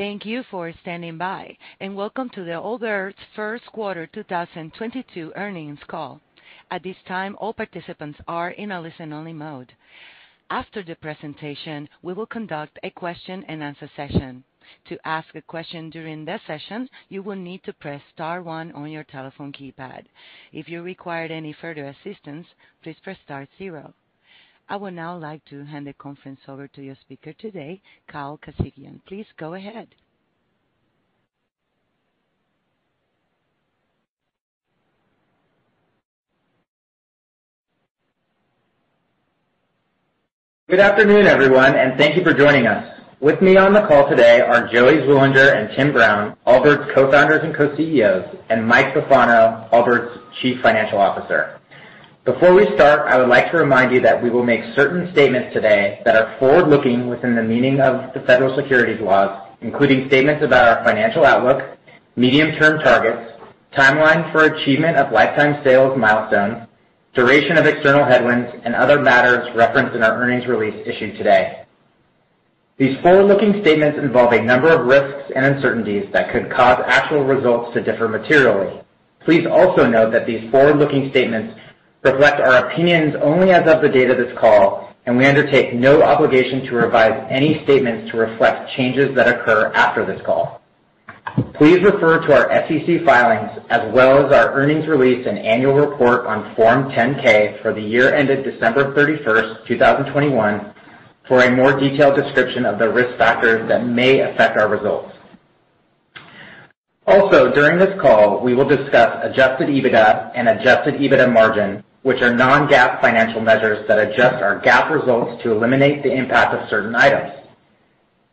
Thank you for standing by, and welcome to the Allbirds first quarter 2022 earnings call. At this time, all participants are in a listen-only mode. After the presentation, we will conduct a question-and-answer session. To ask a question during this session, you will need to press star one on your telephone keypad. If you require any further assistance, please press star zero. I would now like to hand the conference over to your speaker today, Kyle Khasigian. Please go ahead. Good afternoon, everyone, and thank you for joining us. With me on the call today are Joey Zwillinger and Tim Brown, Allbirds Co-Founders and Co-CEOs, and Mike Bufano, Allbirds Chief Financial Officer. Before we start, I would like to remind you that we will make certain statements today that are forward-looking within the meaning of the federal securities laws, including statements about our financial outlook, medium-term targets, timeline for achievement of lifetime sales milestones, duration of external headwinds, and other matters referenced in our earnings release issued today. These forward-looking statements involve a number of risks and uncertainties that could cause actual results to differ materially. Please also note that these forward-looking statements reflect our opinions only as of the date of this call, and we undertake no obligation to revise any statements to reflect changes that occur after this call. Please refer to our SEC filings as well as our earnings release and annual report on Form 10-K for the year ended December 31st, 2021 for a more detailed description of the risk factors that may affect our results. Also, during this call, we will discuss adjusted EBITDA and adjusted EBITDA margin, which are non-GAAP financial measures that adjust our GAAP results to eliminate the impact of certain items.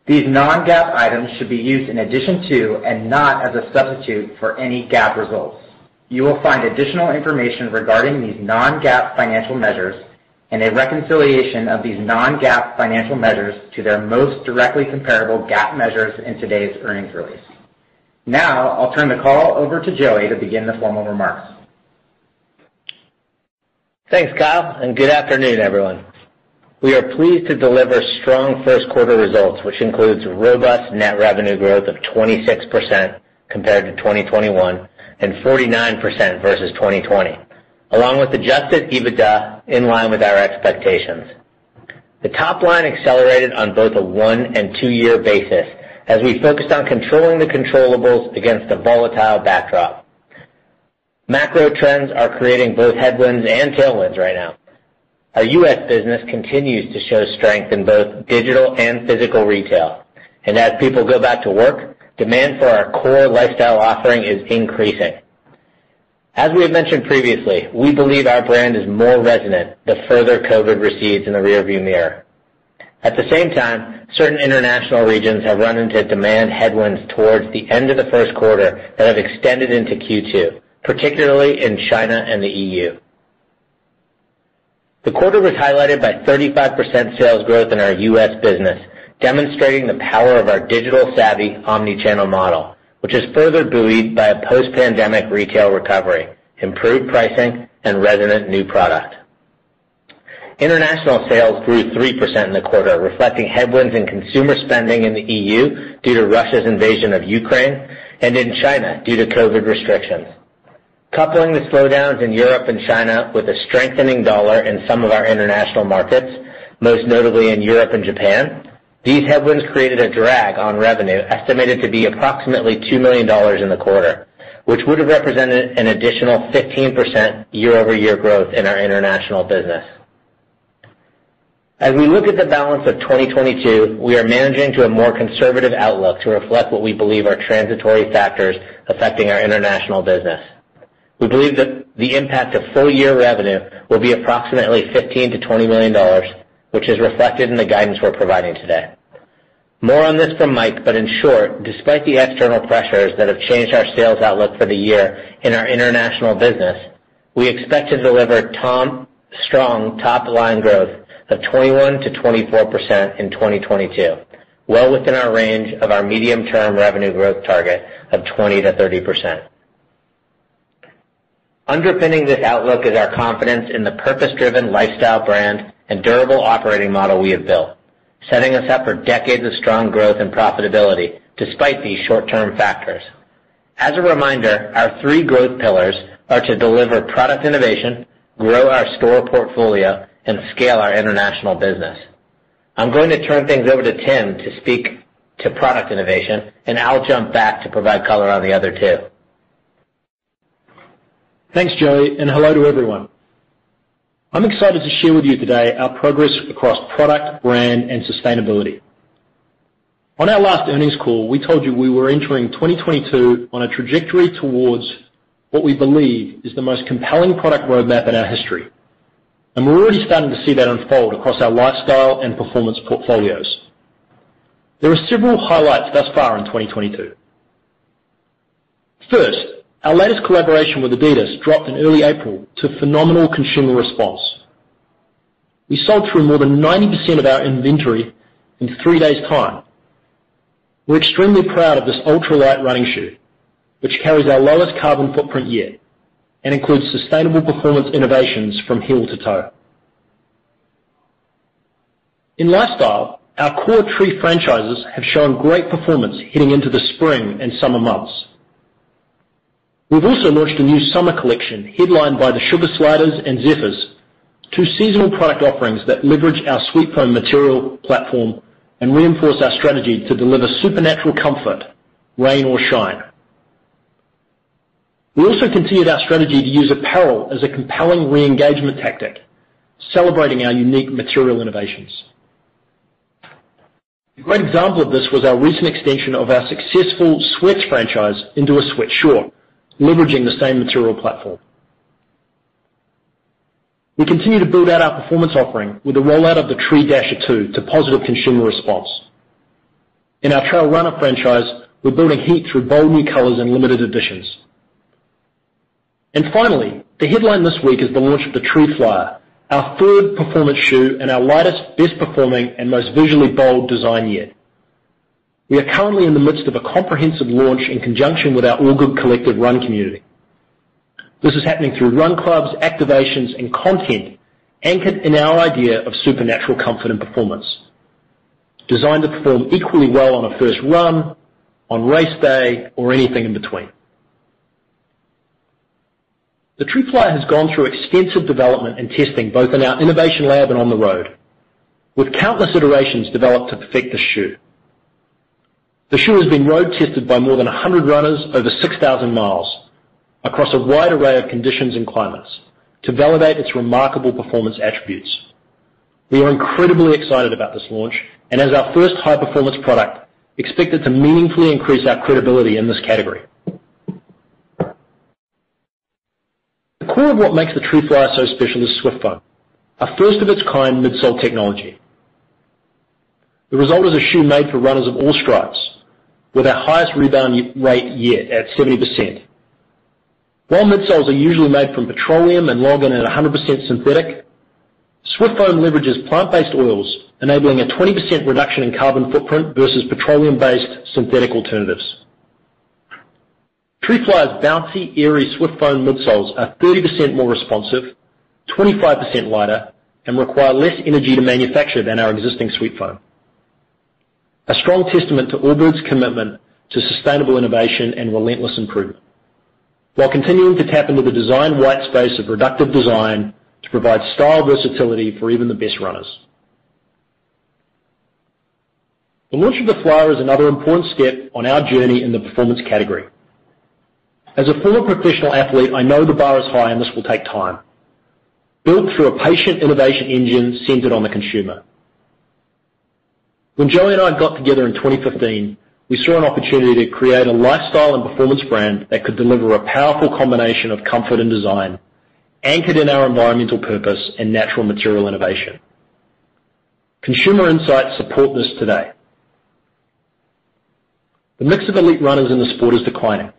These non-GAAP items should be used in addition to, and not as a substitute for, any GAAP results. You will find additional information regarding these non-GAAP financial measures and a reconciliation of these non-GAAP financial measures to their most directly comparable GAAP measures in today's earnings release. Now, I'll turn the call over to Joey to begin the formal remarks. Thanks, Kyle, and good afternoon, everyone. We are pleased to deliver strong first quarter results, which includes robust net revenue growth of 26% compared to 2021 and 49% versus 2020, along with adjusted EBITDA in line with our expectations. The top line accelerated on both a one and two-year basis as we focused on controlling the controllables against a volatile backdrop. Macro trends are creating both headwinds and tailwinds right now. Our U.S. business continues to show strength in both digital and physical retail. And as people go back to work, demand for our core lifestyle offering is increasing. As we have mentioned previously, we believe our brand is more resonant the further COVID recedes in the rearview mirror. At the same time, certain international regions have run into demand headwinds towards the end of the first quarter that have extended into Q2, particularly in China and the EU. The quarter was highlighted by 35% sales growth in our U.S. business, demonstrating the power of our digital-savvy omni-channel model, which is further buoyed by a post-pandemic retail recovery, improved pricing, and resonant new product. International sales grew 3% in the quarter, reflecting headwinds in consumer spending in the EU due to Russia's invasion of Ukraine and in China due to COVID restrictions. Coupling the slowdowns in Europe and China with a strengthening dollar in some of our international markets, most notably in Europe and Japan, these headwinds created a drag on revenue estimated to be approximately $2 million in the quarter, which would have represented an additional 15% year-over-year growth in our international business. As we look at the balance of 2022, we are managing to a more conservative outlook to reflect what we believe are transitory factors affecting our international business. We believe that the impact of full-year revenue will be approximately $15 million-$20 million, which is reflected in the guidance we're providing today. More on this from Mike, but in short, despite the external pressures that have changed our sales outlook for the year in our international business, we expect to deliver strong top-line growth of 21%-24% in 2022, well within our range of our medium-term revenue growth target of 20%-30%. Underpinning this outlook is our confidence in the purpose-driven lifestyle brand and durable operating model we have built, setting us up for decades of strong growth and profitability despite these short-term factors. As a reminder, our three growth pillars are to deliver product innovation, grow our store portfolio, and scale our international business. I'm going to turn things over to Tim to speak to product innovation, and I'll jump back to provide color on the other two. Thanks, Joey, and hello to everyone. I'm excited to share with you today our progress across product, brand, and sustainability. On our last earnings call, we told you we were entering 2022 on a trajectory towards what we believe is the most compelling product roadmap in our history, and we're already starting to see that unfold across our lifestyle and performance portfolios. There are several highlights thus far in 2022. First, our latest collaboration with Adidas dropped in early April to phenomenal consumer response. We sold through more than 90% of our inventory in three days' time. We're extremely proud of this ultralight running shoe, which carries our lowest carbon footprint yet and includes sustainable performance innovations from heel to toe. In lifestyle, our core tree franchises have shown great performance heading into the spring and summer months. We've also launched a new summer collection headlined by the Sugar Sliders and Zephyrs, two seasonal product offerings that leverage our SweetFoam material platform and reinforce our strategy to deliver supernatural comfort, rain or shine. We also continued our strategy to use apparel as a compelling re-engagement tactic, celebrating our unique material innovations. A great example of this was our recent extension of our successful Sweats franchise into a sweatshirt, leveraging the same material platform. We continue to build out our performance offering with the rollout of the Tree Dasher 2 to positive consumer response. In our Trail Runner franchise, we're building heat through bold new colors and limited editions. And finally, the headline this week is the launch of the Tree Flyer, our third performance shoe and our lightest, best performing, and most visually bold design yet. We are currently in the midst of a comprehensive launch in conjunction with our Allgood Collective run community. This is happening through run clubs, activations, and content anchored in our idea of supernatural comfort and performance, designed to perform equally well on a first run, on race day, or anything in between. The Tree Flyer has gone through extensive development and testing, both in our innovation lab and on the road, with countless iterations developed to perfect the shoe. The shoe has been road tested by more than 100 runners over 6,000 miles across a wide array of conditions and climates to validate its remarkable performance attributes. We are incredibly excited about this launch, and as our first high-performance product, expect it to meaningfully increase our credibility in this category. The core of what makes the Tree Flyer so special is SwiftFoam, a first of its kind midsole technology. The result is a shoe made for runners of all stripes with our highest rebound rate yet at 70%. While midsoles are usually made from petroleum and log in at 100% synthetic, SwiftFoam leverages plant-based oils, enabling a 20% reduction in carbon footprint versus petroleum-based synthetic alternatives. Tree Flyer's bouncy, airy SwiftFoam midsoles are 30% more responsive, 25% lighter, and require less energy to manufacture than our existing SweetFoam. A strong testament to Allbirds' commitment to sustainable innovation and relentless improvement, while continuing to tap into the design white space of reductive design to provide style versatility for even the best runners. The launch of the Flyer is another important step on our journey in the performance category. As a former professional athlete, I know the bar is high and this will take time. Built through a patient innovation engine centered on the consumer. When Joey and I got together in 2015, we saw an opportunity to create a lifestyle and performance brand that could deliver a powerful combination of comfort and design, anchored in our environmental purpose and natural material innovation. Consumer insights support this today. The mix of elite runners in the sport is declining.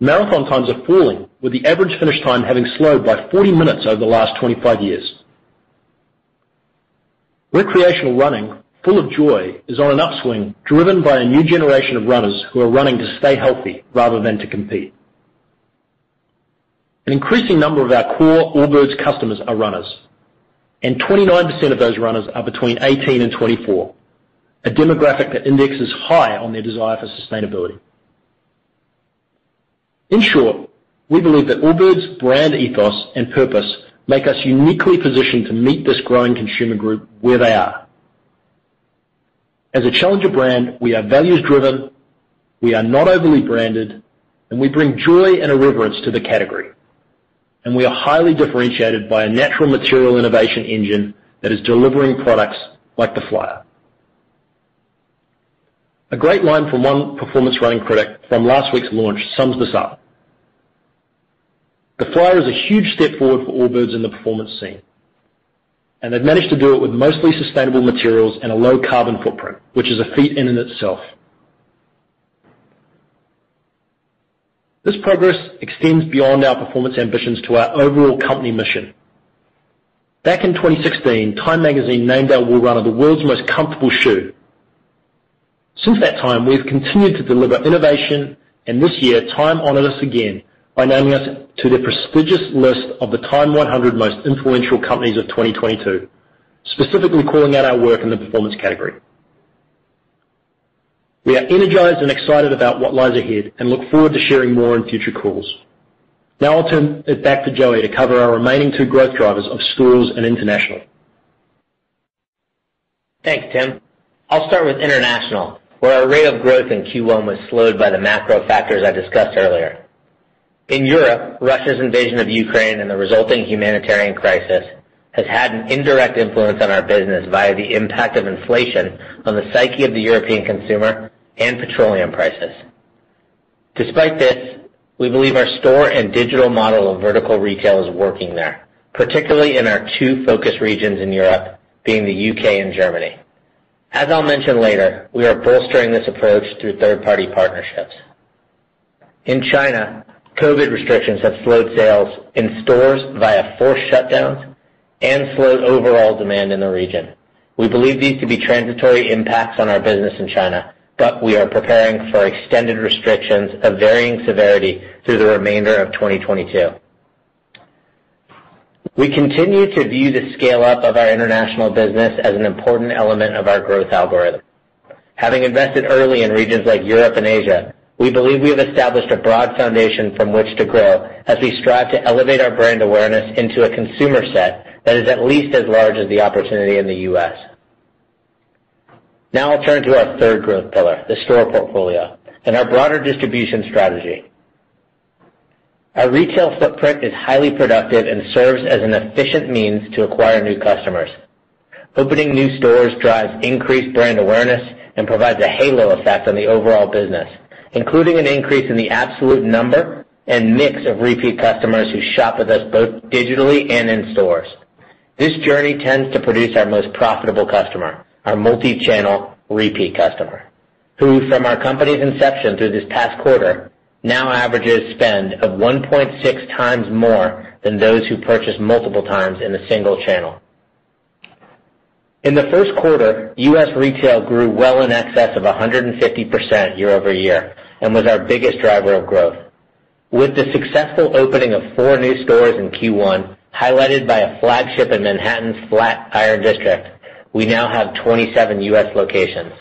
Marathon times are falling, with the average finish time having slowed by 40 minutes over the last 25 years. Recreational running, full of joy, is on an upswing, driven by a new generation of runners who are running to stay healthy rather than to compete. An increasing number of our core Allbirds customers are runners, and 29% of those runners are between 18 and 24, a demographic that indexes high on their desire for sustainability. In short, we believe that Allbirds' brand ethos and purpose make us uniquely positioned to meet this growing consumer group where they are. As a challenger brand, we are values-driven, we are not overly branded, and we bring joy and irreverence to the category. And we are highly differentiated by a natural material innovation engine that is delivering products like the Flyer. A great line from one performance running critic from last week's launch sums this up. "The Flyer is a huge step forward for Allbirds in the performance scene, and they've managed to do it with mostly sustainable materials and a low carbon footprint, which is a feat in and itself." This progress extends beyond our performance ambitions to our overall company mission. Back in 2016, Time Magazine named our Wool Runner the world's most comfortable shoe. Since that time, we've continued to deliver innovation, and this year, Time honored us again by naming us to their prestigious list of the TIME 100 Most Influential Companies of 2022, specifically calling out our work in the performance category. We are energized and excited about what lies ahead and look forward to sharing more in future calls. Now I'll turn it back to Joey to cover our remaining two growth drivers of stores and international. Thanks, Tim. I'll start with international, where our rate of growth in Q1 was slowed by the macro factors I discussed earlier. In Europe, Russia's invasion of Ukraine and the resulting humanitarian crisis has had an indirect influence on our business via the impact of inflation on the psyche of the European consumer and petroleum prices. Despite this, we believe our store and digital model of vertical retail is working there, particularly in our two focus regions in Europe, being the U.K. and Germany. As I'll mention later, we are bolstering this approach through third-party partnerships. In China, COVID restrictions have slowed sales in stores via forced shutdowns and slowed overall demand in the region. We believe these to be transitory impacts on our business in China, but we are preparing for extended restrictions of varying severity through the remainder of 2022. We continue to view the scale-up of our international business as an important element of our growth algorithm. Having invested early in regions like Europe and Asia, we believe we have established a broad foundation from which to grow as we strive to elevate our brand awareness into a consumer set that is at least as large as the opportunity in the U.S. Now I'll turn to our third growth pillar, the store portfolio, and our broader distribution strategy. Our retail footprint is highly productive and serves as an efficient means to acquire new customers. Opening new stores drives increased brand awareness and provides a halo effect on the overall business, including an increase in the absolute number and mix of repeat customers who shop with us both digitally and in stores. This journey tends to produce our most profitable customer, our multi-channel repeat customer, who from our company's inception through this past quarter, now averages spend of 1.6 times more than those who purchase multiple times in a single channel. In the first quarter, U.S. retail grew well in excess of 150% year-over-year and was our biggest driver of growth. With the successful opening of four new stores in Q1, highlighted by a flagship in Manhattan's Flatiron District, we now have 27 U.S. locations.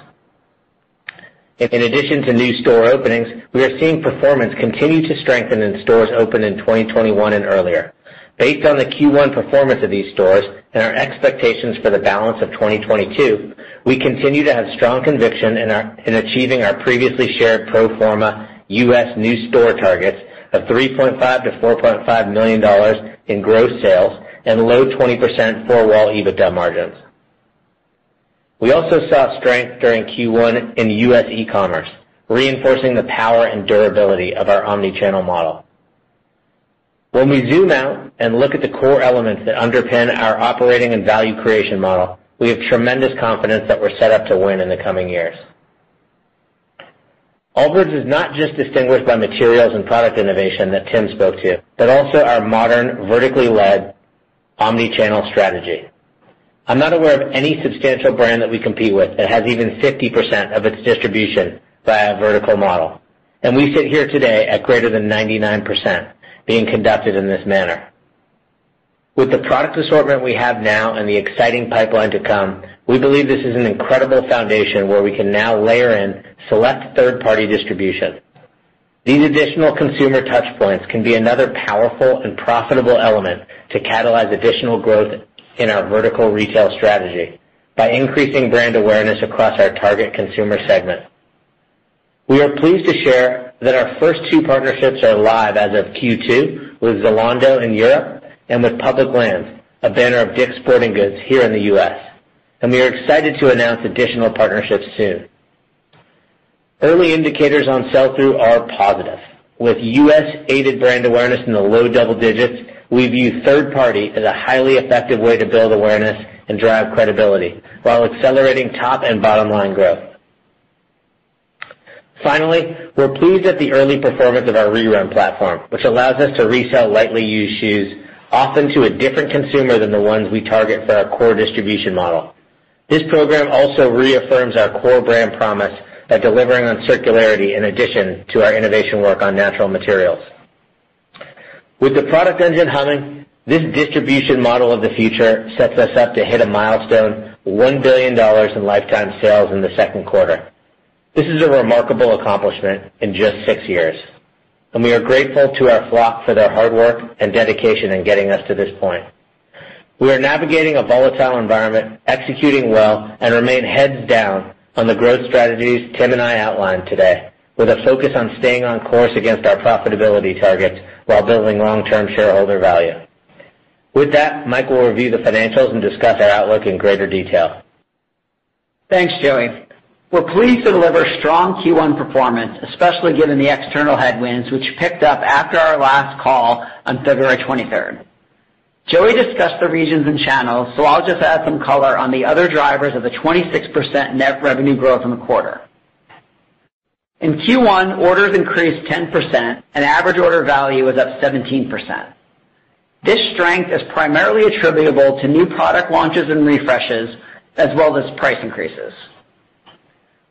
In addition to new store openings, we are seeing performance continue to strengthen in stores opened in 2021 and earlier. Based on the Q1 performance of these stores and our expectations for the balance of 2022, we continue to have strong conviction in achieving our previously shared pro forma U.S. new store targets of $3.5 million-$4.5 million in gross sales and low 20% four-wall EBITDA margins. We also saw strength during Q1 in U.S. e-commerce, reinforcing the power and durability of our omni-channel model. When we zoom out and look at the core elements that underpin our operating and value creation model, we have tremendous confidence that we're set up to win in the coming years. Allbirds is not just distinguished by materials and product innovation that Tim spoke to, but also our modern, vertically led omni-channel strategy. I'm not aware of any substantial brand that we compete with that has even 50% of its distribution via a vertical model, and we sit here today at greater than 99% being conducted in this manner. With the product assortment we have now and the exciting pipeline to come, we believe this is an incredible foundation where we can now layer in select third-party distribution. These additional consumer touch points can be another powerful and profitable element to catalyze additional growth in our vertical retail strategy by increasing brand awareness across our target consumer segment. We are pleased to share that our first two partnerships are live as of Q2 with Zalando in Europe and with Public Lands, a banner of DICK'S Sporting Goods here in the U.S., and we are excited to announce additional partnerships soon. Early indicators on sell-through are positive. With U.S.-aided brand awareness in the low double digits, we view third party as a highly effective way to build awareness and drive credibility while accelerating top and bottom-line growth. Finally, we're pleased at the early performance of our ReRun platform, which allows us to resell lightly used shoes, often to a different consumer than the ones we target for our core distribution model. This program also reaffirms our core brand promise by delivering on circularity in addition to our innovation work on natural materials. With the product engine humming, this distribution model of the future sets us up to hit a milestone $1 billion in lifetime sales in the second quarter. This is a remarkable accomplishment in just six years, and we are grateful to our flock for their hard work and dedication in getting us to this point. We are navigating a volatile environment, executing well, and remain heads down on the growth strategies Tim and I outlined today, with a focus on staying on course against our profitability targets while building long-term shareholder value. With that, Mike will review the financials and discuss our outlook in greater detail. Thanks, Joey. We're pleased to deliver strong Q1 performance, especially given the external headwinds, which picked up after our last call on February 23rd. Joey discussed the regions and channels, so I'll just add some color on the other drivers of the 26% net revenue growth in the quarter. In Q1, orders increased 10%, and average order value was up 17%. This strength is primarily attributable to new product launches and refreshes, as well as price increases.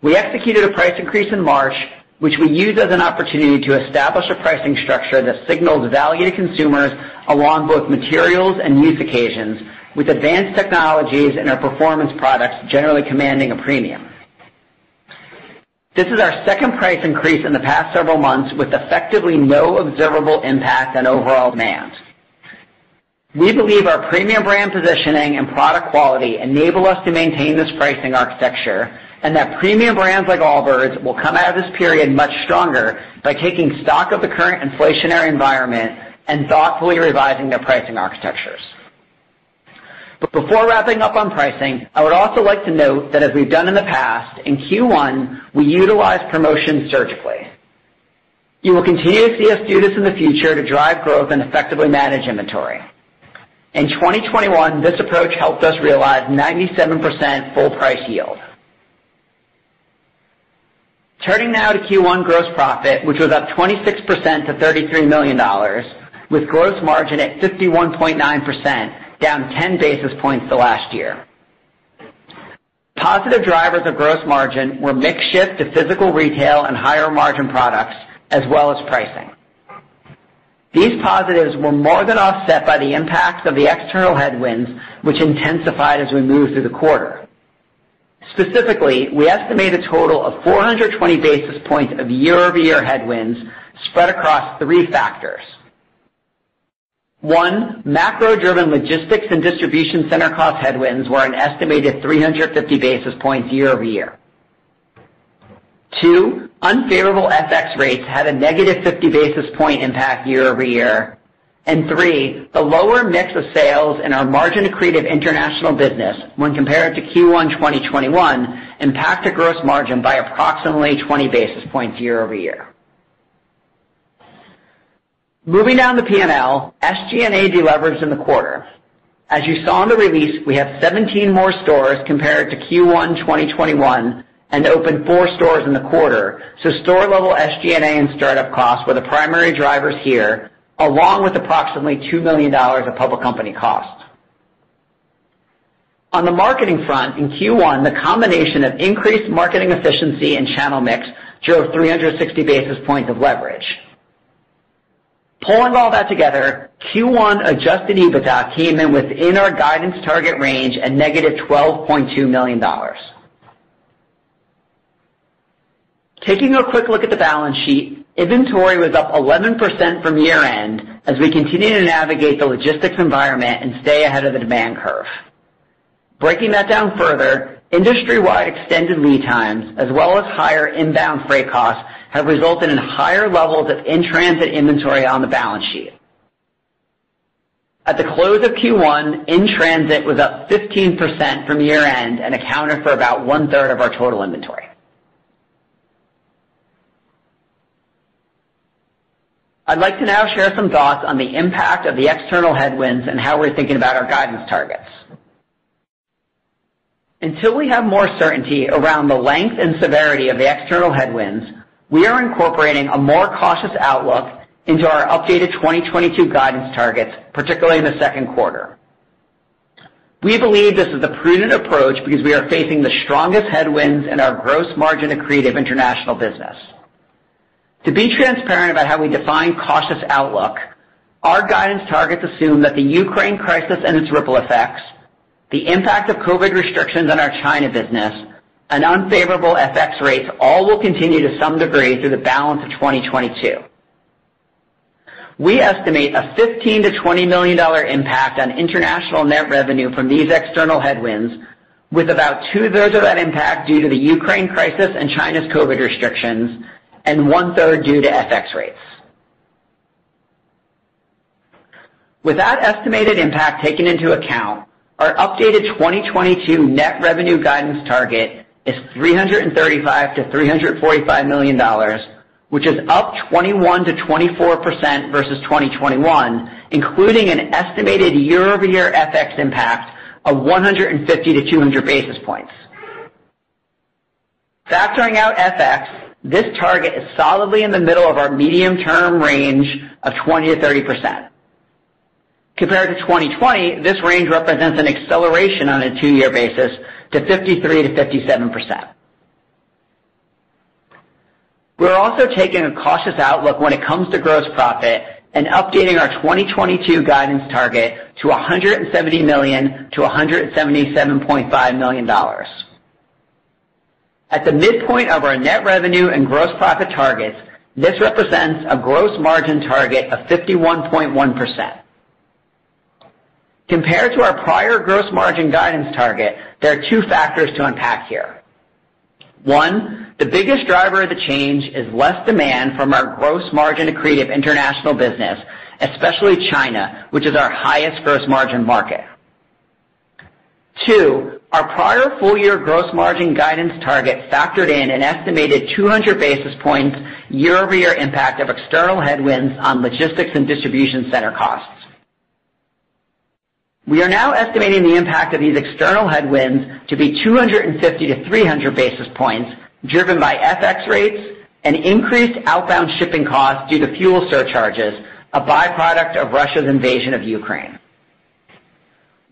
We executed a price increase in March, which we used as an opportunity to establish a pricing structure that signals value to consumers along both materials and use occasions, with advanced technologies and our performance products generally commanding a premium. This is our second price increase in the past several months, with effectively no observable impact on overall demand. We believe our premium brand positioning and product quality enable us to maintain this pricing architecture, and that premium brands like Allbirds will come out of this period much stronger by taking stock of the current inflationary environment and thoughtfully revising their pricing architectures. But before wrapping up on pricing, I would also like to note that as we've done in the past, in Q1, we utilized promotions surgically. You will continue to see us do this in the future to drive growth and effectively manage inventory. In 2021, this approach helped us realize 97% full price yield. Turning now to Q1 gross profit, which was up 26% to $33 million, with gross margin at 51.9%, down 10 basis points to last year. Positive drivers of gross margin were mix shift to physical retail and higher margin products, as well as pricing. These positives were more than offset by the impacts of the external headwinds, which intensified as we moved through the quarter. Specifically, we estimate a total of 420 basis points of year-over-year headwinds spread across three factors. One, macro-driven logistics and distribution center cost headwinds were an estimated 350 basis points year-over-year. Two, unfavorable FX rates had a negative 50 basis point impact year-over-year. Three, the lower mix of sales in our margin-accretive international business when compared to Q1 2021 impacted gross margin by approximately 20 basis points year-over-year. Moving down the P&L, SG&A deleveraged in the quarter. As you saw in the release, we have 17 more stores compared to Q1 2021 and opened four stores in the quarter, so store-level SG&A and startup costs were the primary drivers here, along with approximately $2 million of public company costs. On the marketing front, in Q1, the combination of increased marketing efficiency and channel mix drove 360 basis points of leverage. Pulling all that together, Q1 adjusted EBITDA came in within our guidance target range at -$12.2 million. Taking a quick look at the balance sheet, inventory was up 11% from year-end as we continue to navigate the logistics environment and stay ahead of the demand curve. Breaking that down further, industry-wide extended lead times, as well as higher inbound freight costs, have resulted in higher levels of in-transit inventory on the balance sheet. At the close of Q1, in-transit was up 15% from year-end and accounted for about one-third of our total inventory. I'd like to now share some thoughts on the impact of the external headwinds and how we're thinking about our guidance targets. Until we have more certainty around the length and severity of the external headwinds, we are incorporating a more cautious outlook into our updated 2022 guidance targets, particularly in the second quarter. We believe this is a prudent approach because we are facing the strongest headwinds in our gross margin accretive international business. To be transparent about how we define cautious outlook, our guidance targets assume that the Ukraine crisis and its ripple effects, the impact of COVID restrictions on our China business, and unfavorable FX rates all will continue to some degree through the balance of 2022. We estimate a $15 million-$20 million impact on international net revenue from these external headwinds, with about two-thirds of that impact due to the Ukraine crisis and China's COVID restrictions, and one-third due to FX rates. With that estimated impact taken into account, our updated 2022 net revenue guidance target is $335 million-$345 million, which is up 21%-24% versus 2021, including an estimated year-over-year FX impact of 150-200 basis points. Factoring out FX, this target is solidly in the middle of our medium-term range of 20%-30%. Compared to 2020, this range represents an acceleration on a two-year basis to 53%-57%. We're also taking a cautious outlook when it comes to gross profit and updating our 2022 guidance target to $170 million-$177.5 million. At the midpoint of our net revenue and gross profit targets, this represents a gross margin target of 51.1%. Compared to our prior gross margin guidance target, there are two factors to unpack here. One, the biggest driver of the change is less demand from our gross margin accretive international business, especially China, which is our highest gross margin market. Two, our prior full year gross margin guidance target factored in an estimated 200 basis points year-over-year impact of external headwinds on logistics and distribution center costs. We are now estimating the impact of these external headwinds to be 250-300 basis points, driven by FX rates and increased outbound shipping costs due to fuel surcharges, a byproduct of Russia's invasion of Ukraine.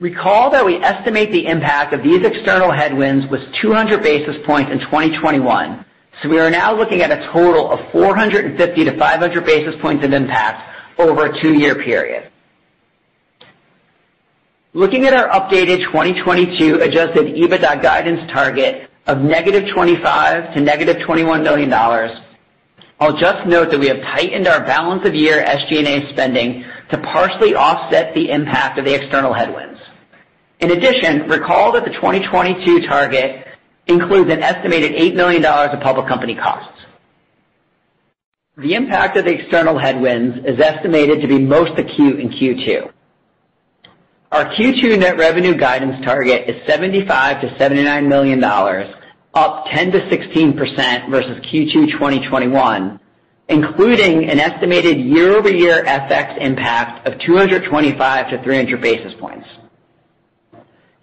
Recall that we estimate the impact of these external headwinds was 200 basis points in 2021, so we are now looking at a total of 450-500 basis points of impact over a two-year period. Looking at our updated 2022 adjusted EBITDA guidance target of -$25 million to -$21 million, I'll just note that we have tightened our balance of year SG&A spending to partially offset the impact of the external headwinds. In addition, recall that the 2022 target includes an estimated $8 million of public company costs. The impact of the external headwinds is estimated to be most acute in Q2. Our Q2 net revenue guidance target is $75 million-$79 million, up 10%-16% versus Q2 2021, including an estimated year-over-year FX impact of 225-300 basis points.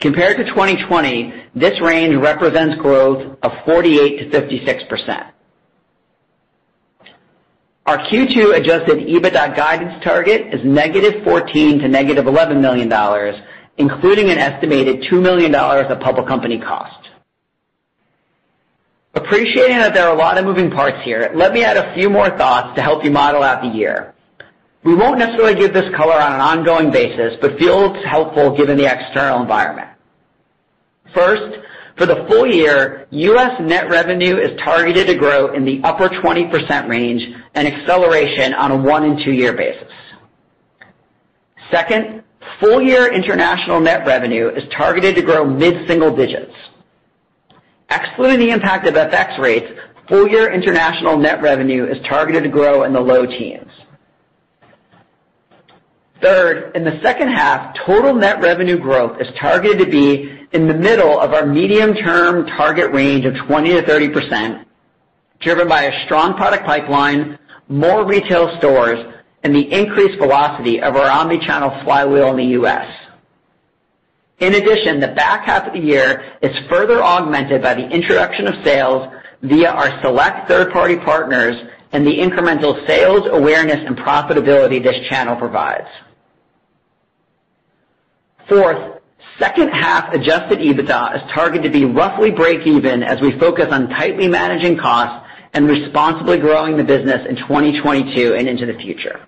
Compared to 2020, this range represents growth of 48%-56%. Our Q2 adjusted EBITDA guidance target is -$14 million to -$11 million, including an estimated $2 million of public company costs. Appreciating that there are a lot of moving parts here, let me add a few more thoughts to help you model out the year. We won't necessarily give this color on an ongoing basis, but feel it's helpful given the external environment. First, for the full year, U.S. net revenue is targeted to grow in the upper 20% range, an acceleration on a one and two-year basis. Second, full-year international net revenue is targeted to grow mid-single digits. Excluding the impact of FX rates, full-year international net revenue is targeted to grow in the low teens. Third, in the second half, total net revenue growth is targeted to be in the middle of our medium-term target range of 20%-30%, driven by a strong product pipeline, more retail stores, and the increased velocity of our omni-channel flywheel in the U.S. In addition, the back half of the year is further augmented by the introduction of sales via our select third-party partners and the incremental sales awareness and profitability this channel provides. Fourth, second half adjusted EBITDA is targeted to be roughly break even as we focus on tightly managing costs and responsibly growing the business in 2022 and into the future.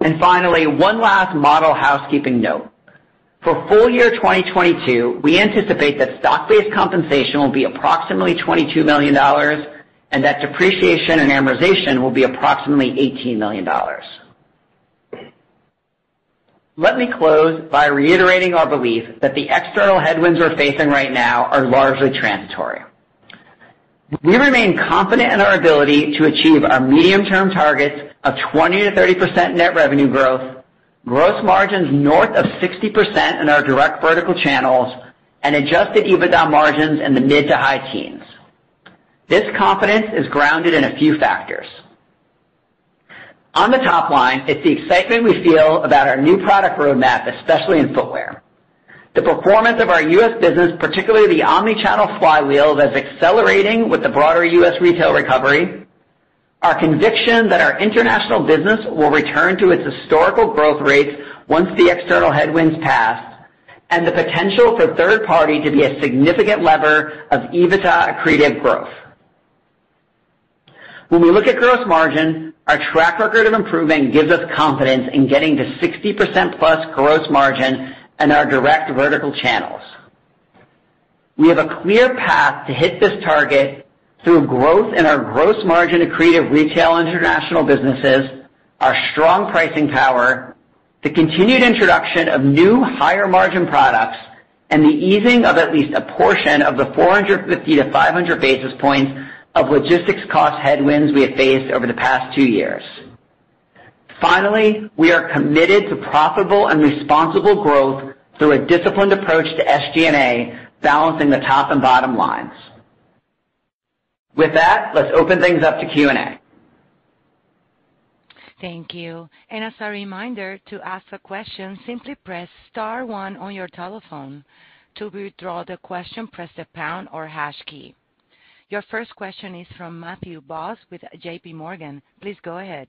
And finally, one last model housekeeping note. For full year 2022, we anticipate that stock-based compensation will be approximately $22 million and that depreciation and amortization will be approximately $18 million. Let me close by reiterating our belief that the external headwinds we're facing right now are largely transitory. We remain confident in our ability to achieve our medium-term targets of 20%-30% net revenue growth, gross margins north of 60% in our direct vertical channels, and adjusted EBITDA margins in the mid to high teens. This confidence is grounded in a few factors. On the top line, it's the excitement we feel about our new product roadmap, especially in footwear. The performance of our U.S. business, particularly the omni-channel flywheel that's accelerating with the broader U.S. retail recovery, our conviction that our international business will return to its historical growth rates once the external headwinds pass, and the potential for third party to be a significant lever of EBITDA accretive growth. When we look at gross margin, our track record of improving gives us confidence in getting to 60%+ plus gross margin in our direct vertical channels. We have a clear path to hit this target through growth in our gross margin accretive retail international businesses, our strong pricing power, the continued introduction of new higher margin products, and the easing of at least a portion of the 450-500 basis points of logistics cost headwinds we have faced over the past two years. Finally, we are committed to profitable and responsible growth through a disciplined approach to SG&A, balancing the top and bottom lines. With that, let's open things up to Q&A. Thank you. And as a reminder, to ask a question, simply press star one on your telephone. To withdraw the question, press the pound or hash key. Your first question is from Matthew Boss with JPMorgan. Please go ahead.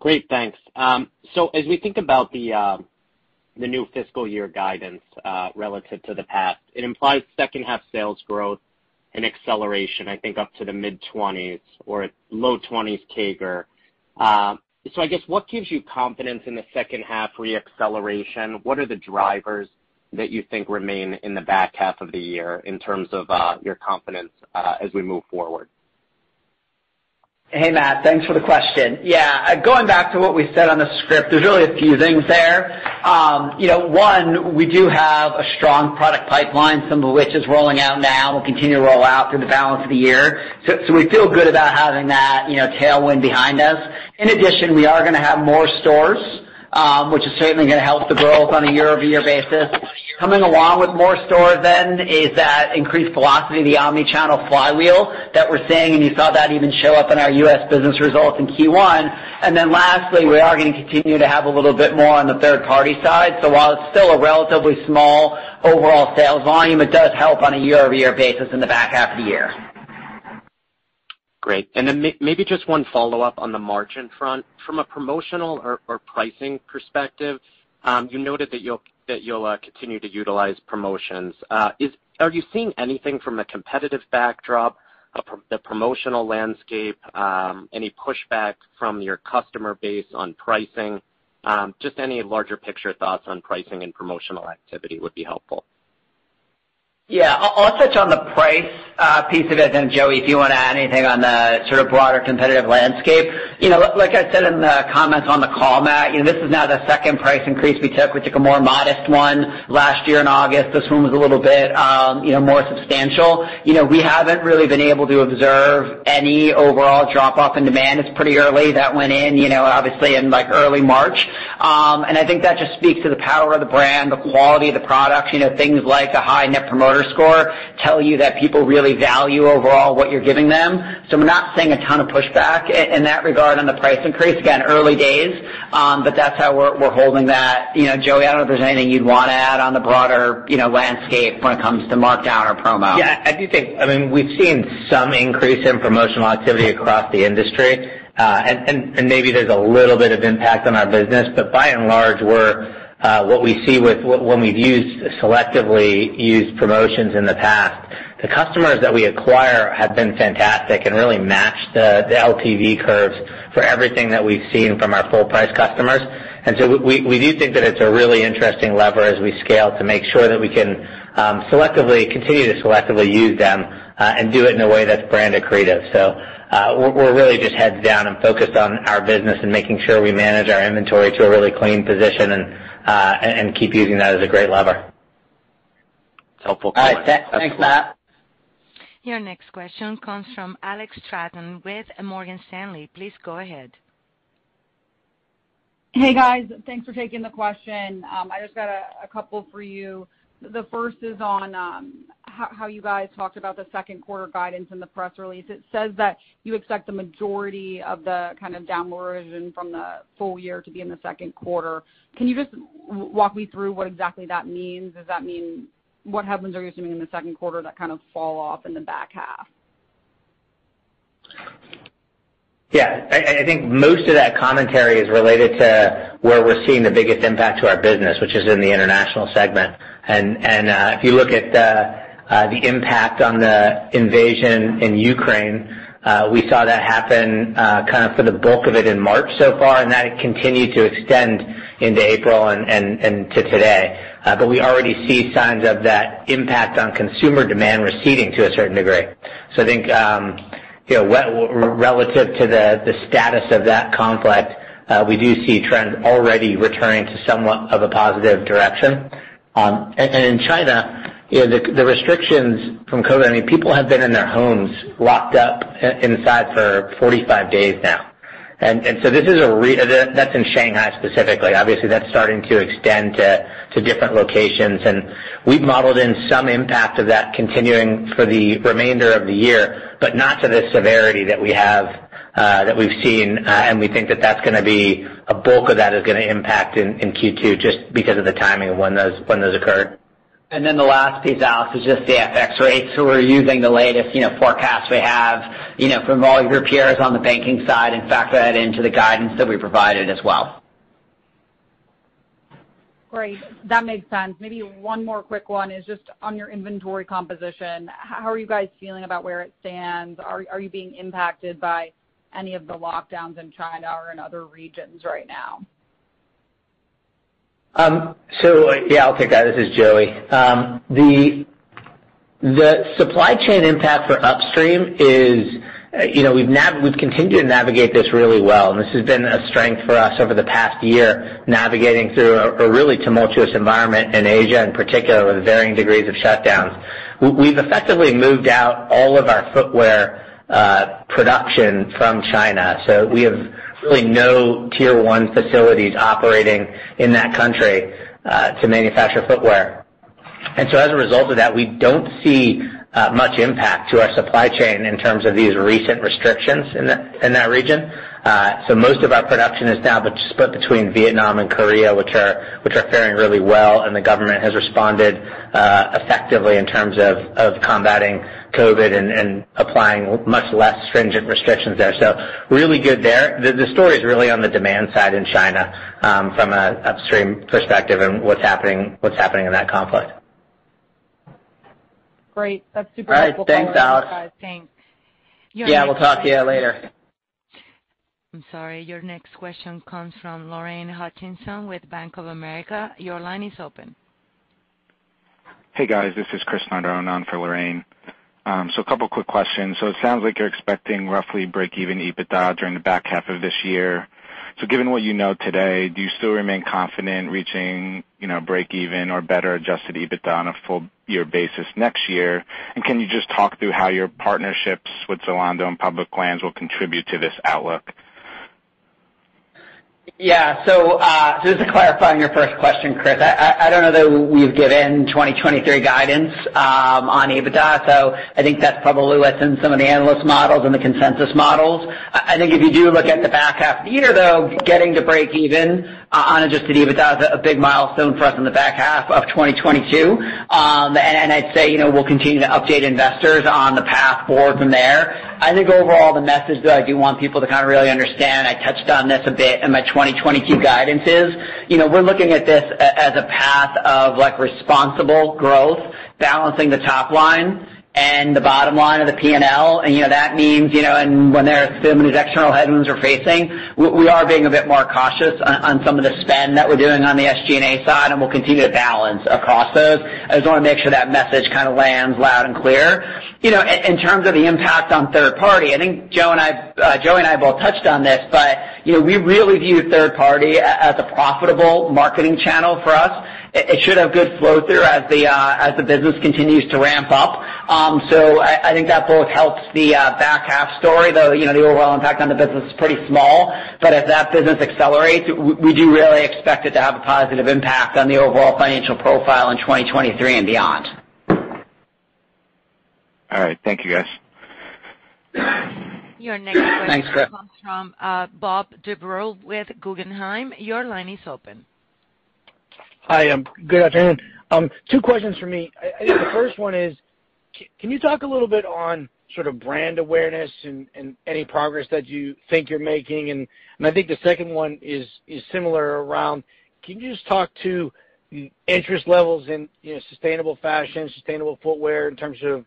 Great, thanks. Um so as we think about the um the new fiscal year guidance relative to the past, it implies second half sales growth and acceleration, I think up to the mid-20s or low 20s CAGR. Um so I guess what gives you confidence in the second half re-acceleration? What are the drivers that you think remain in the back half of the year in terms of uh your confidence uh as we move forward? Hey, Matt. Thanks for the question. Yeah, going back to what we said on the script, there's really a few things there. Um you know, one, we do have a strong product pipeline, some of which is rolling out now, and will continue to roll out through the balance of the year. We feel good about having that, you know, tailwind behind us. In addition, we are gonna have more stores, Um, which is certainly gonna help the growth on a year-over-year basis. Coming along with more stores then is that increased velocity of the omni-channel flywheel that we're seeing, and you saw that even show up in our U.S. business results in Q1. And then lastly, we are gonna continue to have a little bit more on the third party side. So while it's still a relatively small overall sales volume, it does help on a year-over-year basis in the back half of the year. Great. And then may maybe just one follow-up on the margin front. From a promotional or pricing perspective, um, you noted that you'll that you'll uh continue to utilize promotions. Uh is are you seeing anything from a competitive backdrop the promotional landscape, any pushback from your customer base on pricing? Um, just any larger picture thoughts on pricing and promotional activity would be helpful. Yeah. I'll touch on the price uh piece of it, then Joey, if you want to add anything on the sort of broader competitive landscape. You know, like I said in the comments on the call, Matt, you know, this is now the second price increase we took. We took a more modest one last year in August. This one was a little bit um you know more substantial. You know, we haven't really been able to observe any overall drop-off in demand. It's pretty early. That went in you know, obviously in like early March. Um and I think that just speaks to the power of the brand, the quality of the product. You know, things like a high Net Promoter Score tell you that people really value overall what you're giving them. So we're not seeing a ton of pushback in that regard on the price increase. Again, early days, but that's how we're holding that. You know, Joey, I don't know if there's anything you'd want to add on the broader you know, landscape when it comes to markdown or promo. Yeah, I do think I mean we've seen some increase in promotional activity across the industry. Uh and and maybe there's a little bit of impact on our business, but by and large, what we see with, when we've used selectively used promotions in the past, the customers that we acquire have been fantastic and really match the the LTV curves for everything that we've seen from our full-price customers. And so we we do think that it's a really interesting lever as we scale to make sure that we can um selectively, continue to selectively use them, and do it in a way that's brand accretive. Uh, we're really just heads down and focused on our business and making sure we manage our inventory to a really clean position and uh and keep using that as a great lever. Helpful. All right. Thanks, Matt. Your next question comes from Alex Straton with Morgan Stanley. Please go ahead. Hey, guys. Thanks for taking the question. Um, I just got a couple for you. The first is on um, how you guys talked about the second quarter guidance in the press release. It says that you expect the majority of the kind of downward revision from the full year to be in the second quarter. Can you just walk me through what exactly that means? Does that mean what headwinds are you assuming in the second quarter that kind of fall off in the back half? Yeah. I think most of that commentary is related to where we're seeing the biggest impact to our business, which is in the international segment. And uh, if you look at uh, the impact on the invasion in Ukraine, we saw that happen kind of for the bulk of it in March so far, and that continued to extend into April and to today. Uh but we already see signs of that impact on consumer demand receding to a certain degree. So I think, um you know relative to the status of that conflict, we do see trends already returning to somewhat of a positive direction. Um and in China, the restrictions from COVID, I mean, people have been in their homes locked up inside for 45 days now. And and so this is a re uh that's in Shanghai specifically. Obviously, that's starting to extend to different locations, and we've modeled in some impact of that continuing for the remainder of the year, but not to the severity that we've uh that we've seen. Uh and we think that that's going to be a bulk of that is going to impact in Q2 just because of the timing of when those when those occurred. And then the last piece, Alex, is just the FX rates. So we're using the latest you know, forecast we have you know, from all your peers on the banking side and factor that into the guidance that we provided as well. Great. That makes sense. Maybe one more quick one is just on your inventory composition. How are you guys feeling about where it stands? Are you being impacted by any of the lockdowns in China or in other regions right now? Yeah, I'll take that. This is Joey. Um the the supply chain impact for upstream is uh you know, we've continued to navigate this really well, and this has been a strength for us over the past year, navigating through a really tumultuous environment in Asia, in particular, with varying degrees of shutdowns. We've effectively moved out all of our footwear production from China. So we have really no tier 1 facilities operating in that country uh, to manufacture footwear. And so as a result of that, we don't see uh, much impact to our supply chain in terms of these recent restrictions in that region. Uh, most of our production is now split between Vietnam and Korea, which are which are faring really well, and the government has responded uh, effectively in terms of combating COVID and applying much less stringent restrictions there. So really good there. The story is really on the demand side in China um, from an upstream perspective and what's happening what's happening in that conflict. Great. That's super helpful. All right. Thanks, Alex. Thanks. Yeah, we'll talk to you later. I'm sorry. Your next question comes from Lorraine Hutchinson with Bank of America. Your line is open. Hey, guys. This is Chris Nardone on for Lorraine. Um so a couple quick questions. So it sounds like you're expecting roughly break-even EBITDA during the back half of this year. So given what you know today, do you still remain confident reaching, you know, break even or better adjusted EBITDA on a full year basis next year? And can you just talk through how your partnerships with Zalando and Public Lands will contribute to this outlook? Yeah. So uh just to clarify on your first question, Chris, I don't know that we've given 2023 guidance um on EBITDA, so I think that's probably what's in some of the analyst models and the consensus models. I think if you do look at the back half of the year, though, getting to break even on adjusted EBITDA is a big milestone for us in the back half of 2022. Um, I'd say, you know, we'll continue to update investors on the path forward from there. I think overall, the message that I do want people to kind of really understand, I touched on this a bit in my 2022 guidance is, you know, we're looking at this as a path of, like, responsible growth, balancing the top line and the bottom line of the P&L. You know, that means, you know, and when there are some of these external headwinds we're facing, we are being a bit more cautious on some of the spend that we're doing on the SG&A side, and we'll continue to balance across those. I just wanna make sure that message kind of lands loud and clear. You know, in terms of the impact on third party, I think Joe and I uh Joey and I both touched on this, but, you know, we really view third party as a profitable marketing channel for us. It should have good flow through as the uh as the business continues to ramp up. Um so I think that both helps the uh back half story, though, you know, the overall impact on the business is pretty small. But as that business accelerates, we do really expect it to have a positive impact on the overall financial profile in 2023 and beyond. All right. Thank you, guys. Your next question. Thanks, Chris. Comes from uh Bob Drbul with Guggenheim. Your line is open. Hi, um, good afternoon. Um, two questions from me. I think the first one is, can you talk a little bit on sort of brand awareness and any progress that you think you're making? And I think the second one is similar around, can you just talk to interest levels in, sustainable fashion, sustainable footwear in terms of,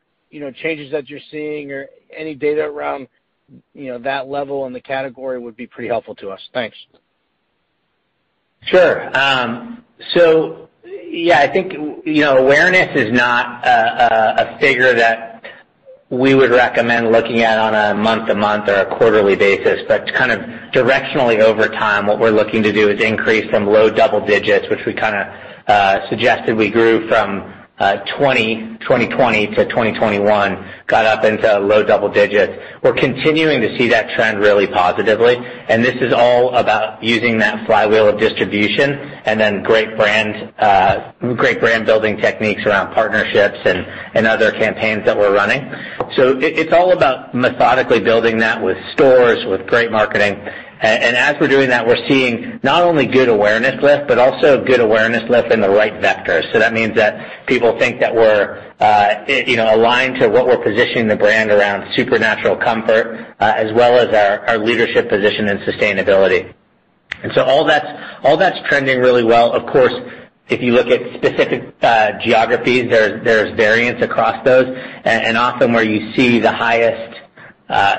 changes that you're seeing or any data around, that level in the category would be pretty helpful to us. Thanks. Sure. Um so yeah, I think, you know, awareness is not a figure that we would recommend looking at on a month-to-month or a quarterly basis. But kind of directionally over time, what we're looking to do is increase from low double digits, which we kinda suggested we grew from 2020 to 2021, got up into low double digits. We're continuing to see that trend really positively, and this is all about using that flywheel of distribution and then great brands uh great brand building techniques around partnerships and other campaigns that we're running. So it's all about methodically building that with stores, with great marketing. As we're doing that, we're seeing not only good awareness lift, but also good awareness lift in the right vectors. So that means that people think that we're, uh, you know, aligned to what we're positioning the brand around supernatural comfort, uh, as well as our leadership position in sustainability. And so all that's all that's trending really well. Of course, if you look at specific uh, geographies, there's there's variance across those. And often where you see the highest Uh,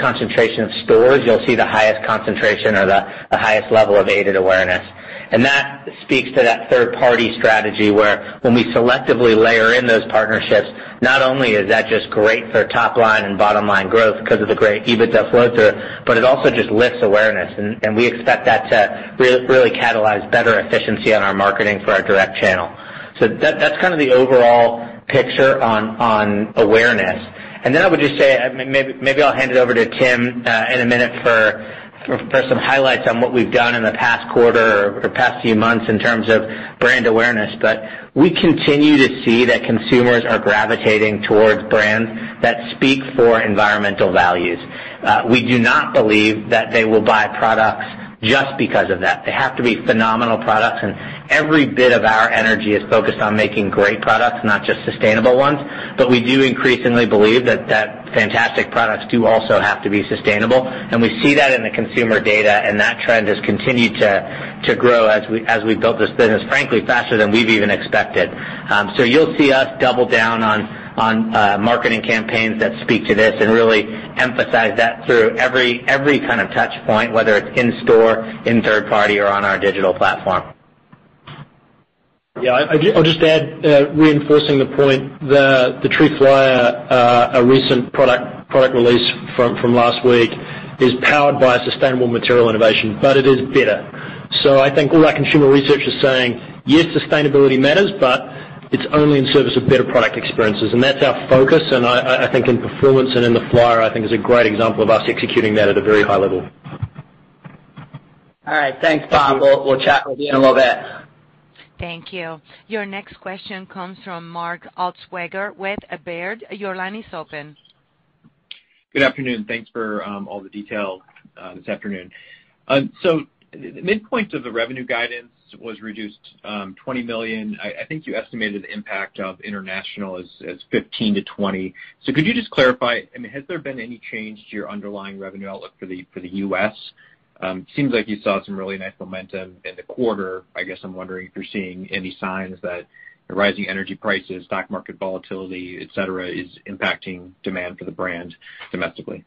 concentration of stores, you'll see the highest concentration or the highest level of aided awareness. And that speaks to that third-party strategy, where when we selectively layer in those partnerships, not only is that just great for top line and bottom line growth because of the great EBITDA flow through, but it also just lifts awareness. And we expect that to really catalyze better efficiency on our marketing for our direct channel. So that's kind of the overall picture on awareness. I would just say, uh, maybe I'll hand it over to Tim uh, in a minute for some highlights on what we've done in the past quarter or past few months in terms of brand awareness. But we continue to see that consumers are gravitating towards brands that speak for environmental values. Uh, we do not believe that they will buy products just because of that. They have to be phenomenal products, and every bit of our energy is focused on making great products, not just sustainable ones. But we do increasingly believe that fantastic products do also have to be sustainable. And we see that in the consumer data, and that trend has continued to grow as we built this business, frankly, faster than we've even expected. Um so you'll see us double down on Uh, marketing campaigns that speak to this and really emphasize that through every every kind of touch point, whether it's in store, in third party, or on our digital platform. Yeah, I'll just add, uh, reinforcing the point, the the Tree Flyer, uh, a recent product product release from last week, is powered by sustainable material innovation, but it is better. So I think all our consumer research is saying, yes, sustainability matters, but it's only in service of better product experiences, and that's our focus. And I I think in performance and in the Flyer, I think is a great example of us executing that at a very high level. All right. Thanks, Bob. We'll chat with you in a little bit. Thank you. Your next question comes from Mark Altschwager with Baird. Your line is open. Good afternoon. Thanks for um, all the detail uh, this afternoon. Uh, The midpoint of the revenue guidance was reduced um, $20 million. I think you estimated the impact of international as $15 million-$20 million. Could you just clarify, I mean, has there been any change to your underlying revenue outlook for the for the U.S.? Um, seems like you saw some really nice momentum in the quarter. I guess I'm wondering if you're seeing any signs that the rising energy prices, stock market volatility, et cetera, is impacting demand for the brand domestically.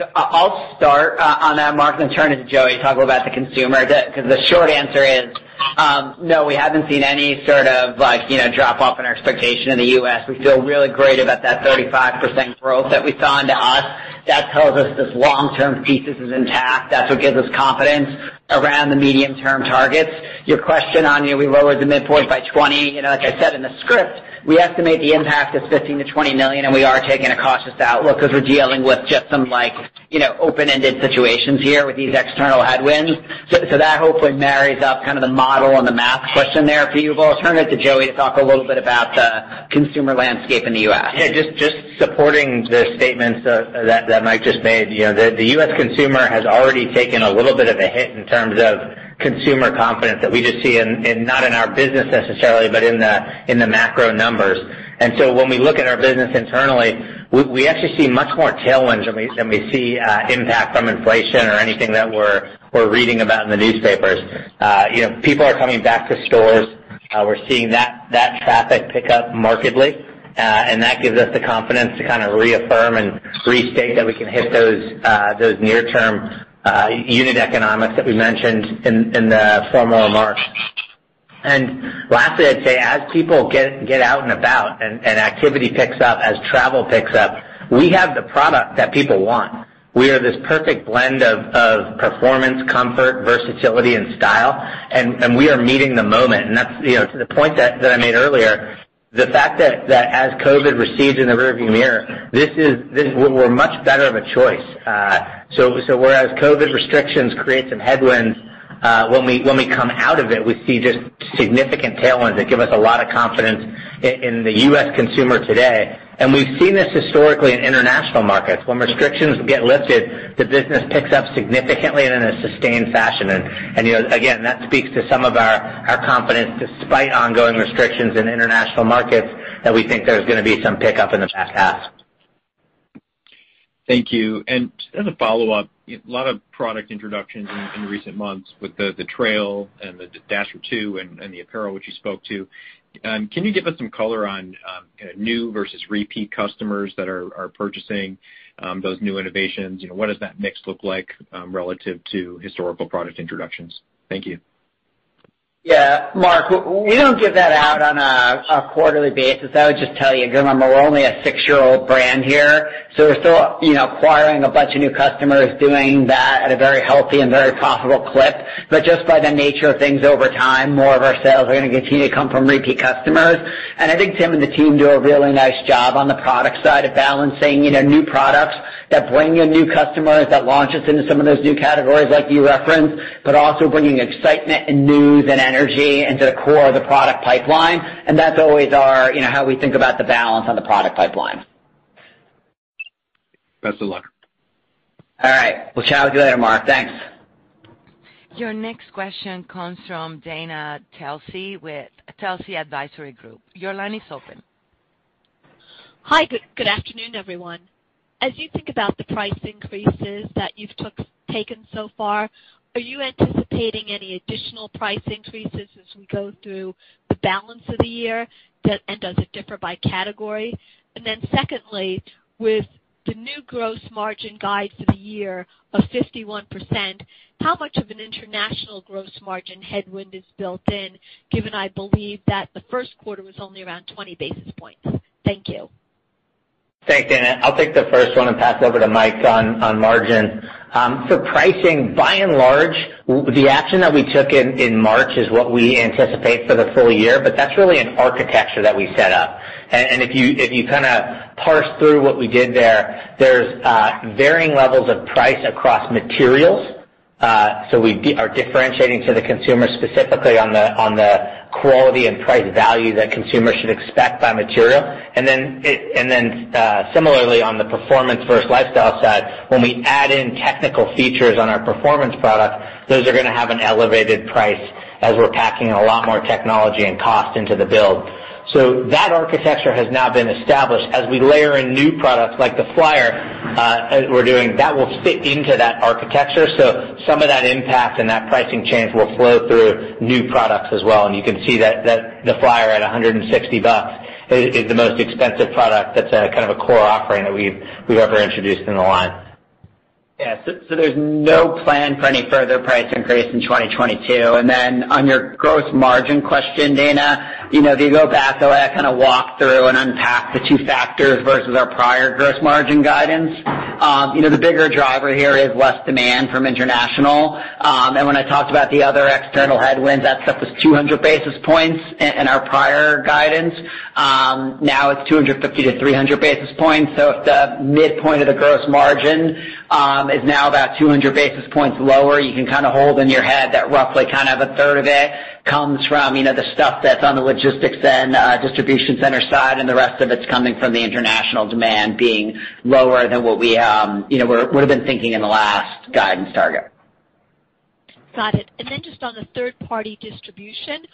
Uh, I'll start uh, on that, Mark, then turn it to Joey to talk about the consumer. Because the short answer is, Um, no, we haven't seen any sort of like, you know, drop off in our expectation in the U.S. We feel really great about that 35% growth that we saw. To us, that tells us this long-term thesis is intact. That's what gives us confidence around the medium-term targets. Your question on, you know, we lowered the midpoint by $20 million. You know, like I said in the script, we estimate the impact is $15 million-$20 million, and we are taking a cautious outlook because we're dealing with just some like, you know, open-ended situations here with these external headwinds. So that hopefully marries up kind of the model and the math question there for you. but I'll turn it to Joey to talk a little bit about the consumer landscape in the U.S. Yeah, just supporting the statements uh, that Mike just made. You know, the U.S. consumer has already taken a little bit of a hit in terms of consumer confidence that we just see in not in our business necessarily, but in the in the macro numbers. And so when we look at our business internally, we actually see much more tailwinds than we see uh, impact from inflation or anything that we're reading about in the newspapers. Uh, you know, people are coming back to stores. Uh, we're seeing that that traffic pick up markedly, and that gives us the confidence to kind of reaffirm and restate that we can hit those uh those near-term unit economics that we mentioned in the formal remarks. And lastly, I'd say as people get get out and about and activity picks up, as travel picks up, we have the product that people want. We are this perfect blend of performance, comfort, versatility, and style, and we are meeting the moment. And that's, you know, to the point that I made earlier, the fact that as COVID recedes in the rearview mirror, this is this we're much better of a choice. Uh so so whereas COVID restrictions create some headwinds, Uh, when we when we come out of it, we see just significant tailwinds that give us a lot of confidence in the U.S. consumer today. And we've seen this historically in international markets. When restrictions get lifted, the business picks up significantly and in a sustained fashion. And and you know, again, that speaks to some of our our confidence despite ongoing restrictions in international markets, that we think there's gonna be some pickup in the back half. Thank you. And as a follow-up, lot of product introductions in recent months with the Trail and the Dasher 2 and the apparel which you spoke to. Um, can you give us some color on um, kinda new versus repeat customers that are purchasing um, those new innovations? You know, what does that mix look like relative to historical product introductions? Thank you. Yeah. Mark, we don't give that out on a quarterly basis. I would just tell you, remember, we're only a six-year-old brand here, so we're still, you know, acquiring a bunch of new customers, doing that at a very healthy and very profitable clip. But just by the nature of things over time, more of our sales are gonna continue to come from repeat customers. And I think Tim and the team do a really nice job on the product side of balancing, you know, new products that bring in new customers, that launch us into some of those new categories like you referenced, but also bringing excitement and news and energy into the core of the product pipeline. And that's always our, you know, how we think about the balance on the product pipeline. Best of luck. All right. We'll chat with you later, Mark. Thanks. Your next question comes from Dana Telsey with Telsey Advisory Group. Your line is open. Hi. Good afternoon, everyone. As you think about the price increases that you've taken so far, are you anticipating any additional price increases as we go through the balance of the year? And does it differ by category? And then secondly, with the new gross margin guide for the year of 51%, how much of an international gross margin headwind is built in, given I believe that the first quarter was only around 20 basis points? Thank you. Thanks, Dana. I'll take the first one and pass over to Mike on margin. Um for pricing, by and large, the action that we took in March is what we anticipate for the full year, but that's really an architecture that we set up. If you if you kind of parse through what we did there, there's varying levels of price across materials. We are differentiating to the consumer specifically on the on the quality and price value that consumers should expect by material. And then and then uh similarly, on the performance versus lifestyle side, when we add in technical features on our performance product, those are going to have an elevated price as we're packing a lot more technology and cost into the build. So that architecture has now been established. As we layer in new products like the Flyer uh, we're doing, that will fit into that architecture. So some of that impact and that pricing change will flow through new products as well. And you can see that that the Flyer at $160 is the most expensive product that's a kind of a core offering that we've ever introduced in the line. So there's no plan for any further price increase in 2022. On your gross margin question, Dana, you know, if you go back the way I kind of walked through and unpacked the two factors versus our prior gross margin guidance, um, you know, the bigger driver here is less demand from international. Um and when I talked about the other external headwinds, that stuff was 200 basis points in our prior guidance. Um, now it's 250-300 basis points. So if the midpoint of the gross margin um, is now about 200 basis points lower, you can kind of hold in your head that roughly kind of a third of it comes from you know, the stuff that's on the logistics and distribution center side, and the rest of it's coming from the international demand being lower than what we um you know would've been thinking in the last guidance target. Got it. And then just on the third-party distribution,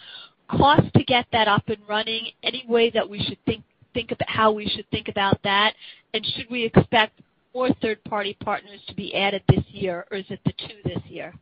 cost to get that up and running, any way that we should think think about how we should think about that? And should we expect more third-party partners to be added this year, or is it the two this year?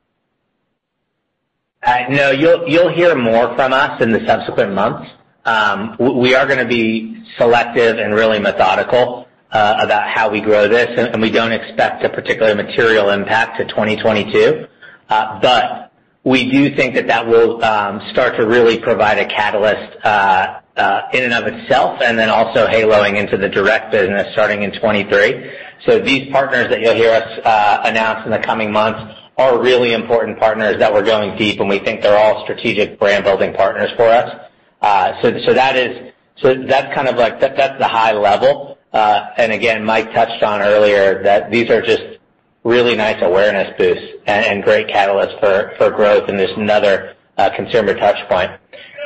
Uh, no, you'll hear more from us in the subsequent months. Um, we are going to be selective and really methodical uh, about how we grow this, and we don't expect a particular material impact to 2022. Uh, we do think that that will um, start to really provide a catalyst in and of itself, and then also haloing into the direct business starting in 2023. These partners that you'll hear us announce in the coming months are really important partners that we're going deep, and we think they're all strategic brand-building partners for us. Uh so so That's so that's kind of like that's the high level. Uh and again, Mike touched on earlier that these are just really nice awareness boosts and great catalysts for, for growth and just another consumer touch point.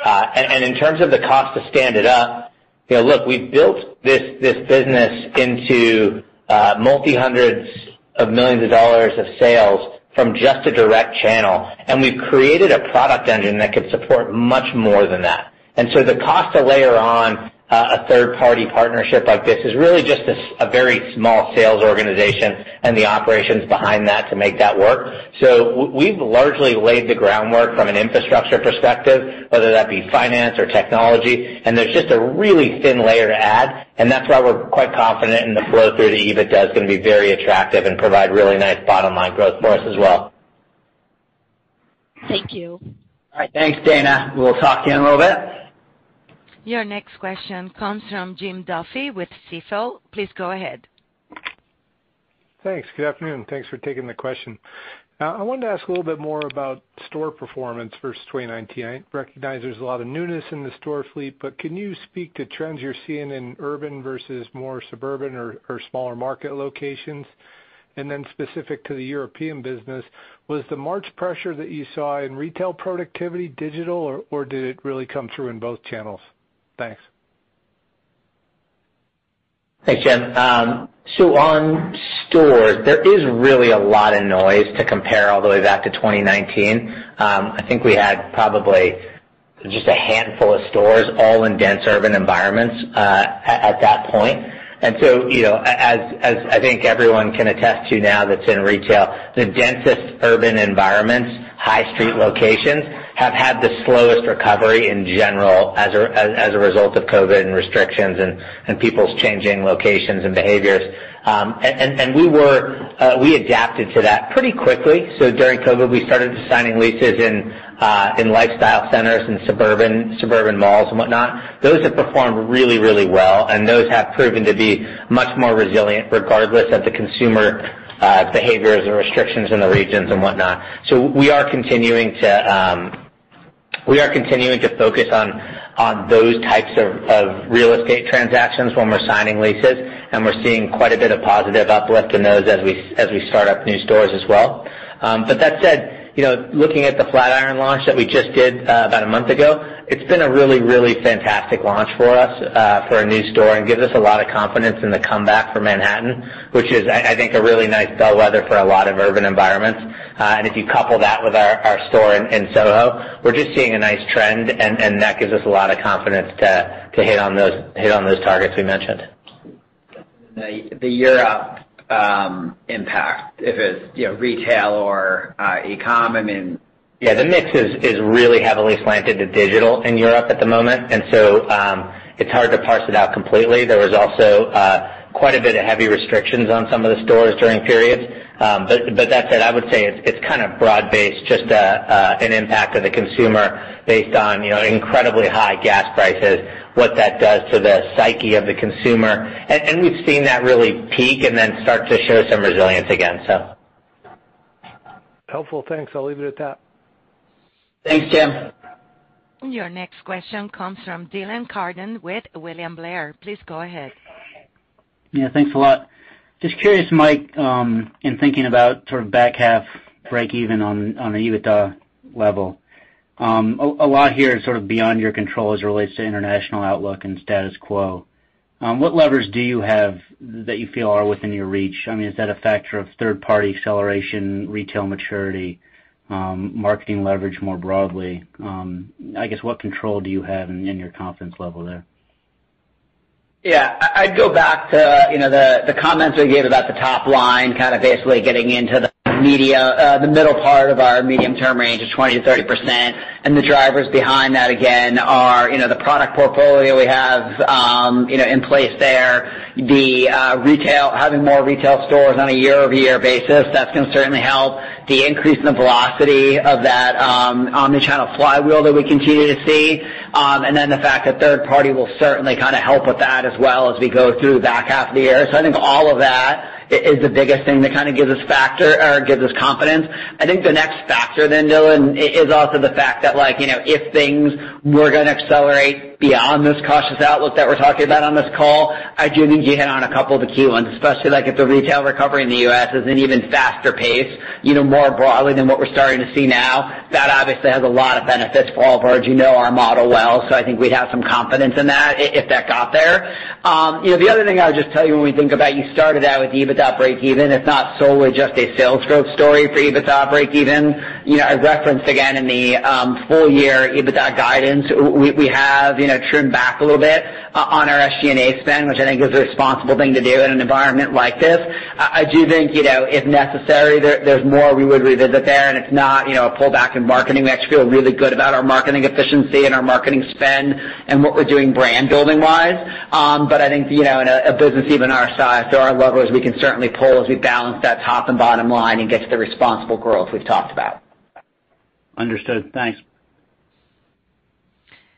In terms of the cost to stand it up, look, we've built this, this business into uh multi-hundreds of millions of dollars of sales from just a direct channel, and we've created a product engine that could support much more than that. And so the cost to layer on Uh, a third-party partnership like this is really just a very small sales organization and the operations behind that to make that work. So we've largely laid the groundwork from an infrastructure perspective, whether that be finance or technology, and there's just a really thin layer to add, and that's why we're quite confident in the flow through to EBITDA is going to be very attractive and provide really nice bottom-line growth for us as well. Thank you. All right. Thanks, Dana. We'll talk to you in a little bit. Your next question comes from Jim Duffy with Stifel. Please go ahead. Thanks. Good afternoon. Thanks for taking the question. Uh, I wanted to ask a little bit more about store performance versus 2019. I recognize there's a lot of newness in the store fleet, but can you speak to trends you're seeing in urban versus more suburban or smaller market locations? And then specific to the European business, was the March pressure that you saw in retail productivity digital, or did it really come through in both channels? Thanks. Thanks, Jim. Um so on stores, there is really a lot of noise to compare all the way back to 2019. I think we had probably just a handful of stores all in dense urban environments at that point. And so, you know, as as I think everyone can attest to now that's in retail, the densest urban environments, high street locations, have had the slowest recovery in general as a result of COVID and restrictions and people's changing locations and behaviors. Um and we were uh we adapted to that pretty quickly. So during COVID, we started signing leases in lifestyle centers and suburban malls and whatnot. Those have performed really really well, and those have proven to be much more resilient regardless of the consumer behaviors or restrictions in the regions and whatnot. So we are continuing to focus on on those types of real estate transactions when we're signing leases, and we're seeing quite a bit of positive uplift in those as we as we start up new stores as well. Um but that said, looking at the Flatiron launch that we just did about a month ago, it's been a really, really fantastic launch for us uh for a new store and gives us a lot of confidence in the comeback for Manhattan, which is, I think, a really nice bellwether for a lot of urban environments. Uh and if you couple that with our our store in Soho, we're just seeing a nice trend, and and that gives us a lot of confidence to to hit on those hit on those targets we mentioned. The Europe Um, impact, if it's you know retail or uh, e-com, I mean. Yeah, the mix is really heavily slanted to digital in Europe at the moment, and so um it's hard to parse it out completely. There was also uh, quite a bit of heavy restrictions on some of the stores during periods. Um, but that said, I would say it's kind of broad-based, just uh, uh, an impact of the consumer based on incredibly high gas prices, what that does to the psyche of the consumer. And and we've seen that really peak and then start to show some resilience again. So helpful. Thanks. I'll leave it at that. Thanks, Jim. Your next question comes from Dylan Carden with William Blair. Please go ahead. Yeah, thanks a lot. Just curious, Mike, um, in thinking about sort of back half breakeven on an EBITDA level. Um a lot here is sort of beyond your control as it relates to international outlook and status quo. Um what levers do you have that you feel are within your reach? I mean, is that a factor of third-party acceleration, retail maturity, marketing leverage more broadly? I guess, what control do you have in your confidence level there? Yeah. I'd go back to you know, the comments we gave about the top line, kind of basically getting into the media uh the middle part of our medium-term range of 20%-30%. And the drivers behind that, again, are you know, the product portfolio we have um, you know, in place there. Uh, having more retail stores on a year-over-year basis, that's going to certainly help. The increase in the velocity of that um, omni-channel flywheel that we continue to see. Um, and then the fact that third party will certainly kind of help with that as well as we go through the back half of the year. So I think all of that is the biggest thing that kind of gives us factor or gives us confidence. I think the next factor then, Dylan, is also the fact that like, you know, if things were going to accelerate beyond this cautious outlook that we're talking about on this call, I do think you hit on a couple of the key ones, especially like if the retail recovery in the U.S. is an even faster pace, you know, more broadly than what we're starting to see now. That obviously has a lot of benefits for Allbirds. You know our model well, so I think we'd have some confidence in that if that got there. Um, you know, the other thing I would just tell you when we think about, you started out with EBITDA breakeven. It's not solely just a sales growth story for EBITDA breakeven. I referenced again in the full year EBITDA guidance, we have you know trimmed back a little bit on our SG&A spend, which I think is a responsible thing to do in an environment like this. I do think, you know, if necessary, there's more we would revisit there, and it's not you know, a pullback in marketing. We actually feel really good about our marketing efficiency and our marketing spend and what we're doing brand building wise. Um but I think, you know in a business even our size, there are levers we can certainly pull as we balance that top and bottom line and get to the responsible growth we've talked about. Understood. Thanks.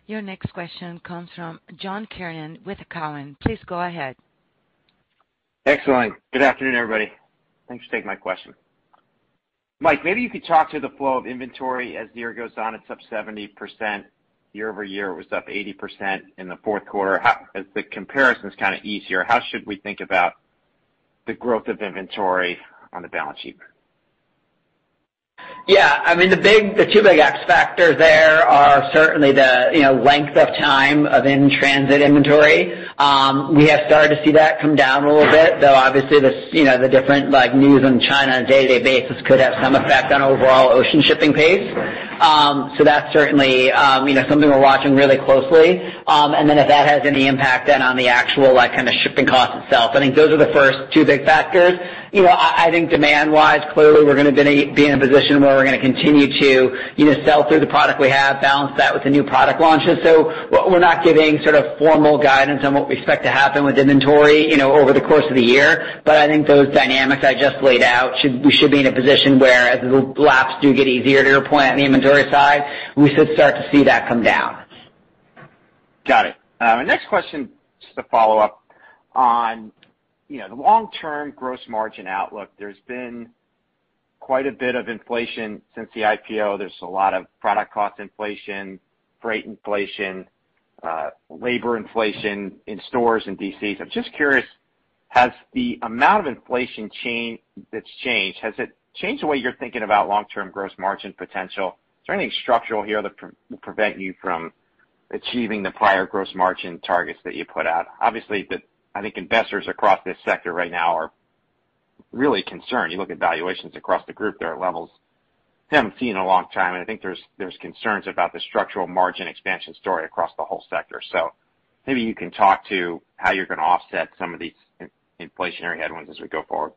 Your next question comes from John Kernan with Cowen. Please go ahead. Excellent. Good afternoon, everybody. Thanks for taking my question. Mike, maybe you could talk to the flow of inventory as the year goes on. It's up 70% year-over-year. It was up 80% in the fourth quarter. As the comparison's kind of easier, how should we think about the growth of inventory on the balance sheet? Yeah. The two big X factors there are certainly the you know, length of time of in-transit inventory. Um we have started to see that come down a little bit, though obviously this you know the different like news in China on a day-to-day basis could have some effect on overall ocean shipping pace. That's certainly um you know something we're watching really closely. Um and then if that has any impact then on the actual like kind of shipping cost itself. I think those are the first two big factors. You know, I think demand-wise, clearly, we're going to be in a position where we're going to continue to you know, sell through the product we have, balance that with the new product launches. So We're not giving sort of formal guidance on what we expect to happen with inventory you know, over the course of the year. But I think those dynamics I just laid out, we should be in a position where as the laps do get easier, to your point on the inventory side, we should start to see that come down. Got it. Uh, my next question, just to follow up on the long-term gross margin outlook. There's been quite a bit of inflation since the IPO. There's a lot of product cost inflation, freight inflation, uh, labor inflation in stores and DCs. I'm just curious, has the amount of inflation that's changed, has it changed the way you're thinking about long-term gross margin potential? Is there anything structural here that will prevent you from achieving the prior gross margin targets that you put out? Obviously, that I think investors across this sector right now are really concerned. You look at valuations across the group, they're at levels we haven't seen in a long time, and I think there's concerns about the structural margin expansion story across the whole sector. So maybe you can talk to how you're going to offset some of these inflationary headwinds as we go forward.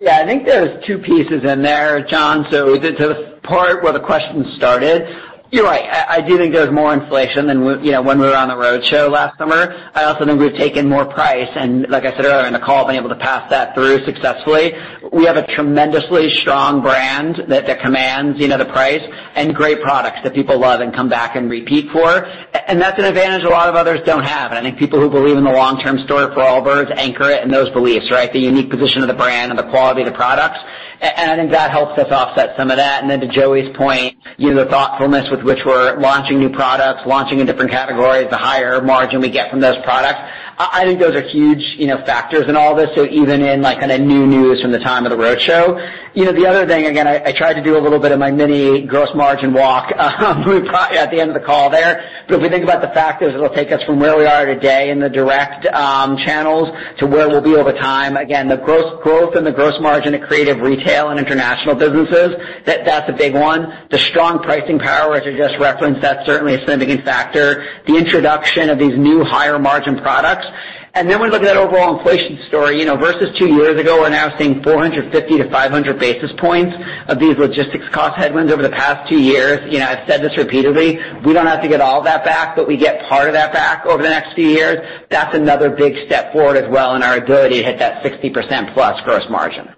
Yeah, I think there's two pieces in there, John. So is it to the part where the question started, you're right. I do think there's more inflation than you know, when we were on the roadshow last summer. I also think we've taken more price, and like I said earlier in the call, been able to pass that through successfully. We have a tremendously strong brand that commands you know, the price and great products that people love and come back and repeat for. And that's an advantage a lot of others don't have. I think people who believe in the long-term story for Allbirds anchor it in those beliefs, right? The unique position of the brand and the quality of the products. I think that helps us offset some of that. And then to Joey's point, you know the thoughtfulness with which we're launching new products, launching in different categories, the higher margin we get from those products. I think those are huge you know, factors in all this. So even in like kind of new news from the time of the roadshow. You know, the other thing, again, I tried to do a little bit of my mini gross margin walk um, at the end of the call there. But if we think about the factors that'll take us from where we are today in the direct um, channels to where we'll be over time, again, the growth and the gross margin of Creative Retail and international businesses, that that's a big one. The strong pricing power, as I just referenced, that's certainly a significant factor. The introduction of these new higher margin products. And then when we look at that overall inflation story. You know, versus two years ago, we're now seeing 450-500 basis points of these logistics cost headwinds over the past two years. You know, I've said this repeatedly, we don't have to get all of that back, but we get part of that back over the next few years. That's another big step forward as well in our ability to hit that 60% plus gross margin.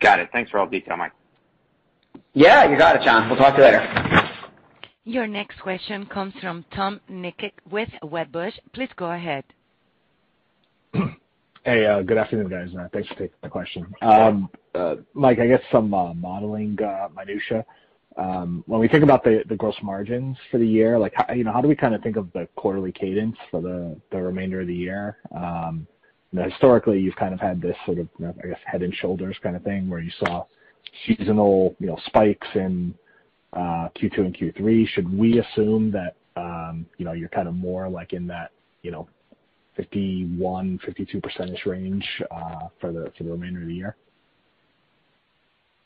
Got it. Thanks for all the detail, Mike. Yeah, you got it, John. We'll talk to you later. Your next question comes from Tom Nikic with Wedbush. Please go ahead. Hey, uh, good afternoon, guys. Uh, thanks for taking the question. Um, uh, Mike, I guess some modeling minutia. Um, when we think about the gross margins for the year, like how you know, how do we kind of think of the quarterly cadence for the remainder of the year? Um, historically, you've kind of had this sort of, I guess, head and shoulders kind of thing, where you saw seasonal you know, spikes in Q2 and Q3. Should we assume that um, you're kind of more like in that 51%-52% range uh for the for the remainder of the year?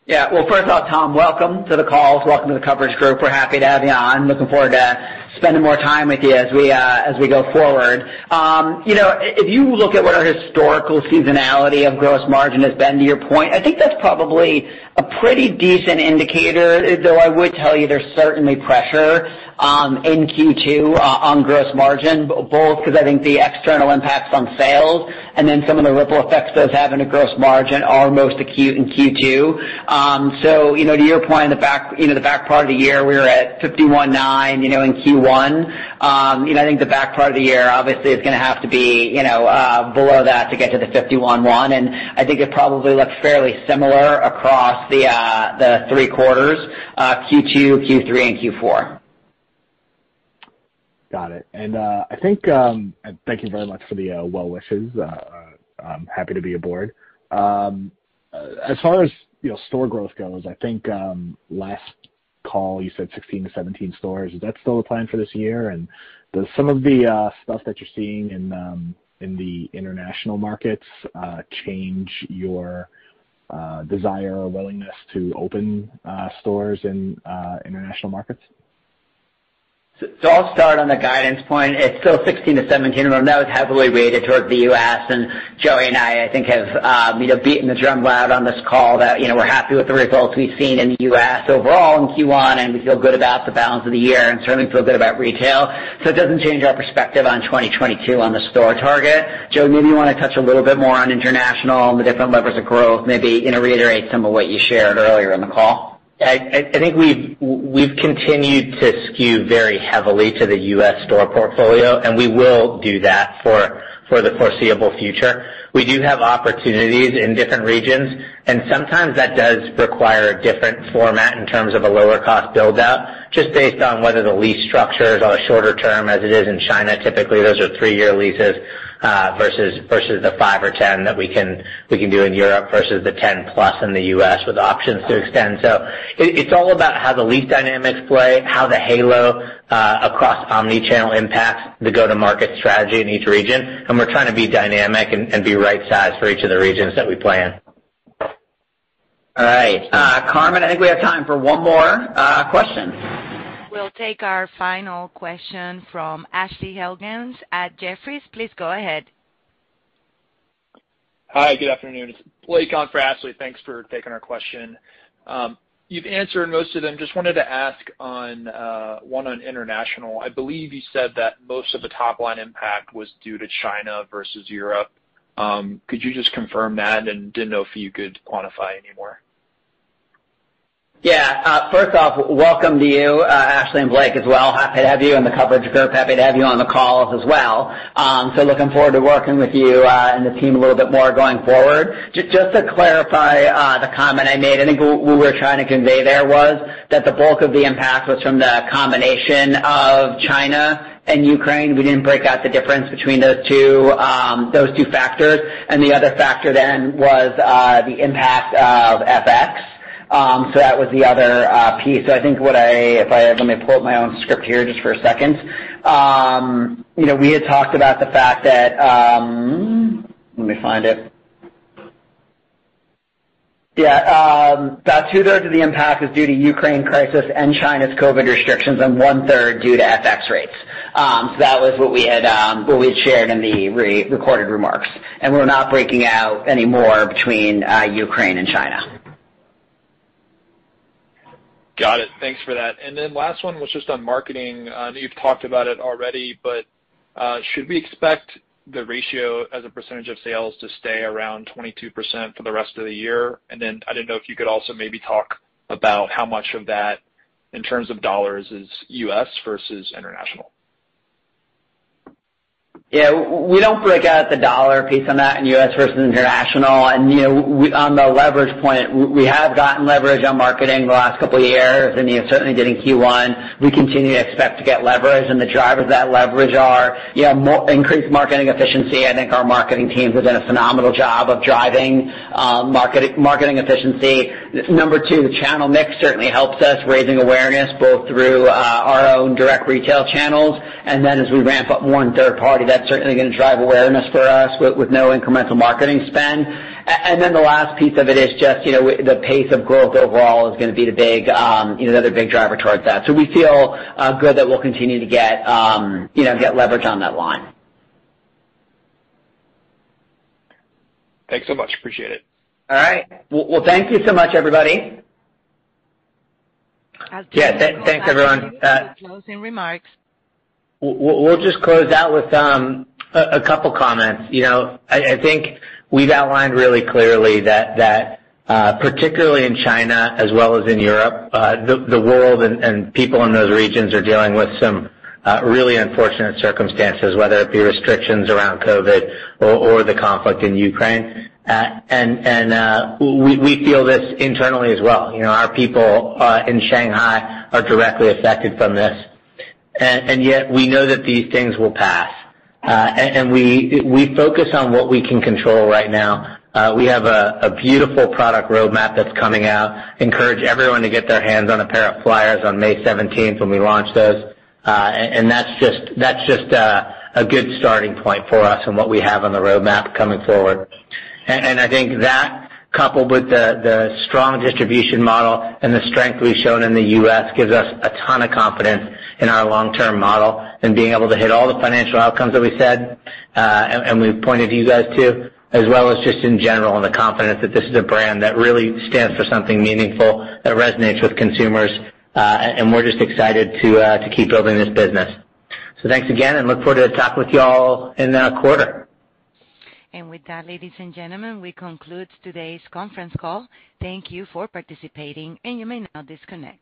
Yeah. Well, first off, Tom, welcome to the call. Welcome to the coverage group. We're happy to have you on. Looking forward to spending more time with you as we uh as we go forward. Um, you know, if you look at what our historical seasonality of gross margin has been, to your point, I think that's probably a pretty decent indicator, though I would tell you there's certainly pressure in Q2 on gross margin, both because I think the external impacts on sales and then some of the ripple effects those have a gross margin are most acute in Q2. To your point, in the back you know the back part of the year, we were at 51.9% in Q1. Um you know, I think the back part of the year obviously is going to have to be you know, uh below that to get to the 51.1%, and I think it probably looks fairly similar across the three quarters, uh Q2, Q3, and Q4. Got it. And uh I think um thank you very much for the well wishes. Uh, I'm happy to be aboard. Um as far as store growth goes, I think um last call you said 16-17 stores. Is that still the plan for this year? And does some of the uh stuff that you're seeing in um in the international markets uh change your uh desire or willingness to open uh stores in uh international markets? I'll start on the guidance point. It's still 16%-17%. Remember, that was heavily weighted towards the U.S., and Joey and I I think, have uh you know beaten the drum loud on this call that you know, we're happy with the results we've seen in the U.S. overall in Q1, and we feel good about the balance of the year and certainly feel good about retail. So it doesn't change our perspective on 2022 on the store target. Joey, maybe you want to touch a little bit more on international and the different levers of growth, maybe you know reiterate some of what you shared earlier in the call. I think we've we've continued to skew very heavily to the U.S. store portfolio, and we will do that for for the foreseeable future. We do have opportunities in different regions, and sometimes that does require a different format in terms of a lower cost build-out, just based on whether the lease structure is on a shorter term as it is in China. Typically, those are three-year leases versus versus the five or 10 that we can we can do in Europe versus the 10+ in the U.S. with options to extend. So it's all about how the lease dynamics play, how the halo uh across omni-channel impacts the go-to-market strategy in each region, and we're trying to be dynamic and be right-sized for each of the regions that we play in. All right. Uh Carmen, I think we have time for one more uh question. We'll take our final question from Ashley Helgans at Jefferies. Please go ahead. Hi, good afternoon. It's Blake on for Ashley. Thanks for taking our question. Um, you've answered most of them. Just wanted to ask on uh, one on international. I believe you said that most of the top-line impact was due to China versus Europe. Um, could you just confirm that? And didn't know if you could quantify any more. Yeah. First off, welcome to you, Ashley and Blake as well. Happy to have you in the coverage group. Happy to have you on the calls as well. Um so looking forward to working with you uh and the team a little bit more going forward. Just to clarify uh the comment I made, I think what we were trying to convey there was that the bulk of the impact was from the combination of China and Ukraine. We didn't break out the difference between those two factors. And the other factor then was uh the impact of FX. Um, that was the other uh, piece. So I think what I if I let me pull up my own script here just for a second. Um, we had talked about the fact that um, Let me find it. Yeah. About two-thirds of the impact is due to Ukraine crisis and China's COVID restrictions, and one-third due to FX rates. Um so that was what we had um what we had shared in the recorded remarks. And we're not breaking out any more between uh, Ukraine and China. Got it. Thanks for that. And then last one was just on marketing. Uh, I know you've talked about it already, but uh, should we expect the ratio as a percentage of sales to stay around 22% for the rest of the year? And then I didn't know if you could also maybe talk about how much of that, in terms of dollars, is U.S. versus international. Yeah. We don't break out the dollar piece on that in U.S. versus international. And, you know, on the leverage point, we have gotten leverage on marketing the last couple of years, and you certainly did in Q1. We continue to expect to get leverage, and the drivers of that leverage are you know increased marketing efficiency. I think our marketing teams have done a phenomenal job of driving um, marketing efficiency. Number two, the channel mix certainly helps us, raising awareness both through uh, our own direct retail channels, and then as we ramp up more in third party, that's certainly going to drive awareness for us with no incremental marketing spend. And then the last piece of it is just you know, the pace of growth overall is going to be the big um you know the other big driver towards that. So we feel good that we'll continue to get um you know get leverage on that line. Thanks so much. Appreciate it. All right. Well, thank you so much, everybody. Yeah. Thanks, everyone. Closing remarks. We'll just close out with um, a couple comments. You know, I think we've outlined really clearly that uh, particularly in China as well as in Europe, uh, the world and people in those regions are dealing with some uh, really unfortunate circumstances, whether it be restrictions around COVID or the conflict in Ukraine. We we feel this internally as well. You know, our people in Shanghai are directly affected from this. And yet we know that these things will pass. Uh and we focus on what we can control right now. We have a beautiful product roadmap that's coming out. Encourage everyone to get their hands on a pair of Flyers on May 17th when we launch those. Uh and that's just a good starting point for us and what we have on the roadmap coming forward. And I think that coupled with the the strong distribution model and the strength we've shown in the U.S., gives us a ton of confidence in our long-term model and being able to hit all the financial outcomes that we said, uh and we've pointed to you guys to, as well as just in general, and the confidence that this is a brand that really stands for something meaningful, that resonates with consumers, uh and we're just excited to uh to keep building this business. So thanks again, and look forward to talking with you all in a quarter. And with that, ladies and gentlemen, we conclude today's conference call. Thank you for participating, and you may now disconnect.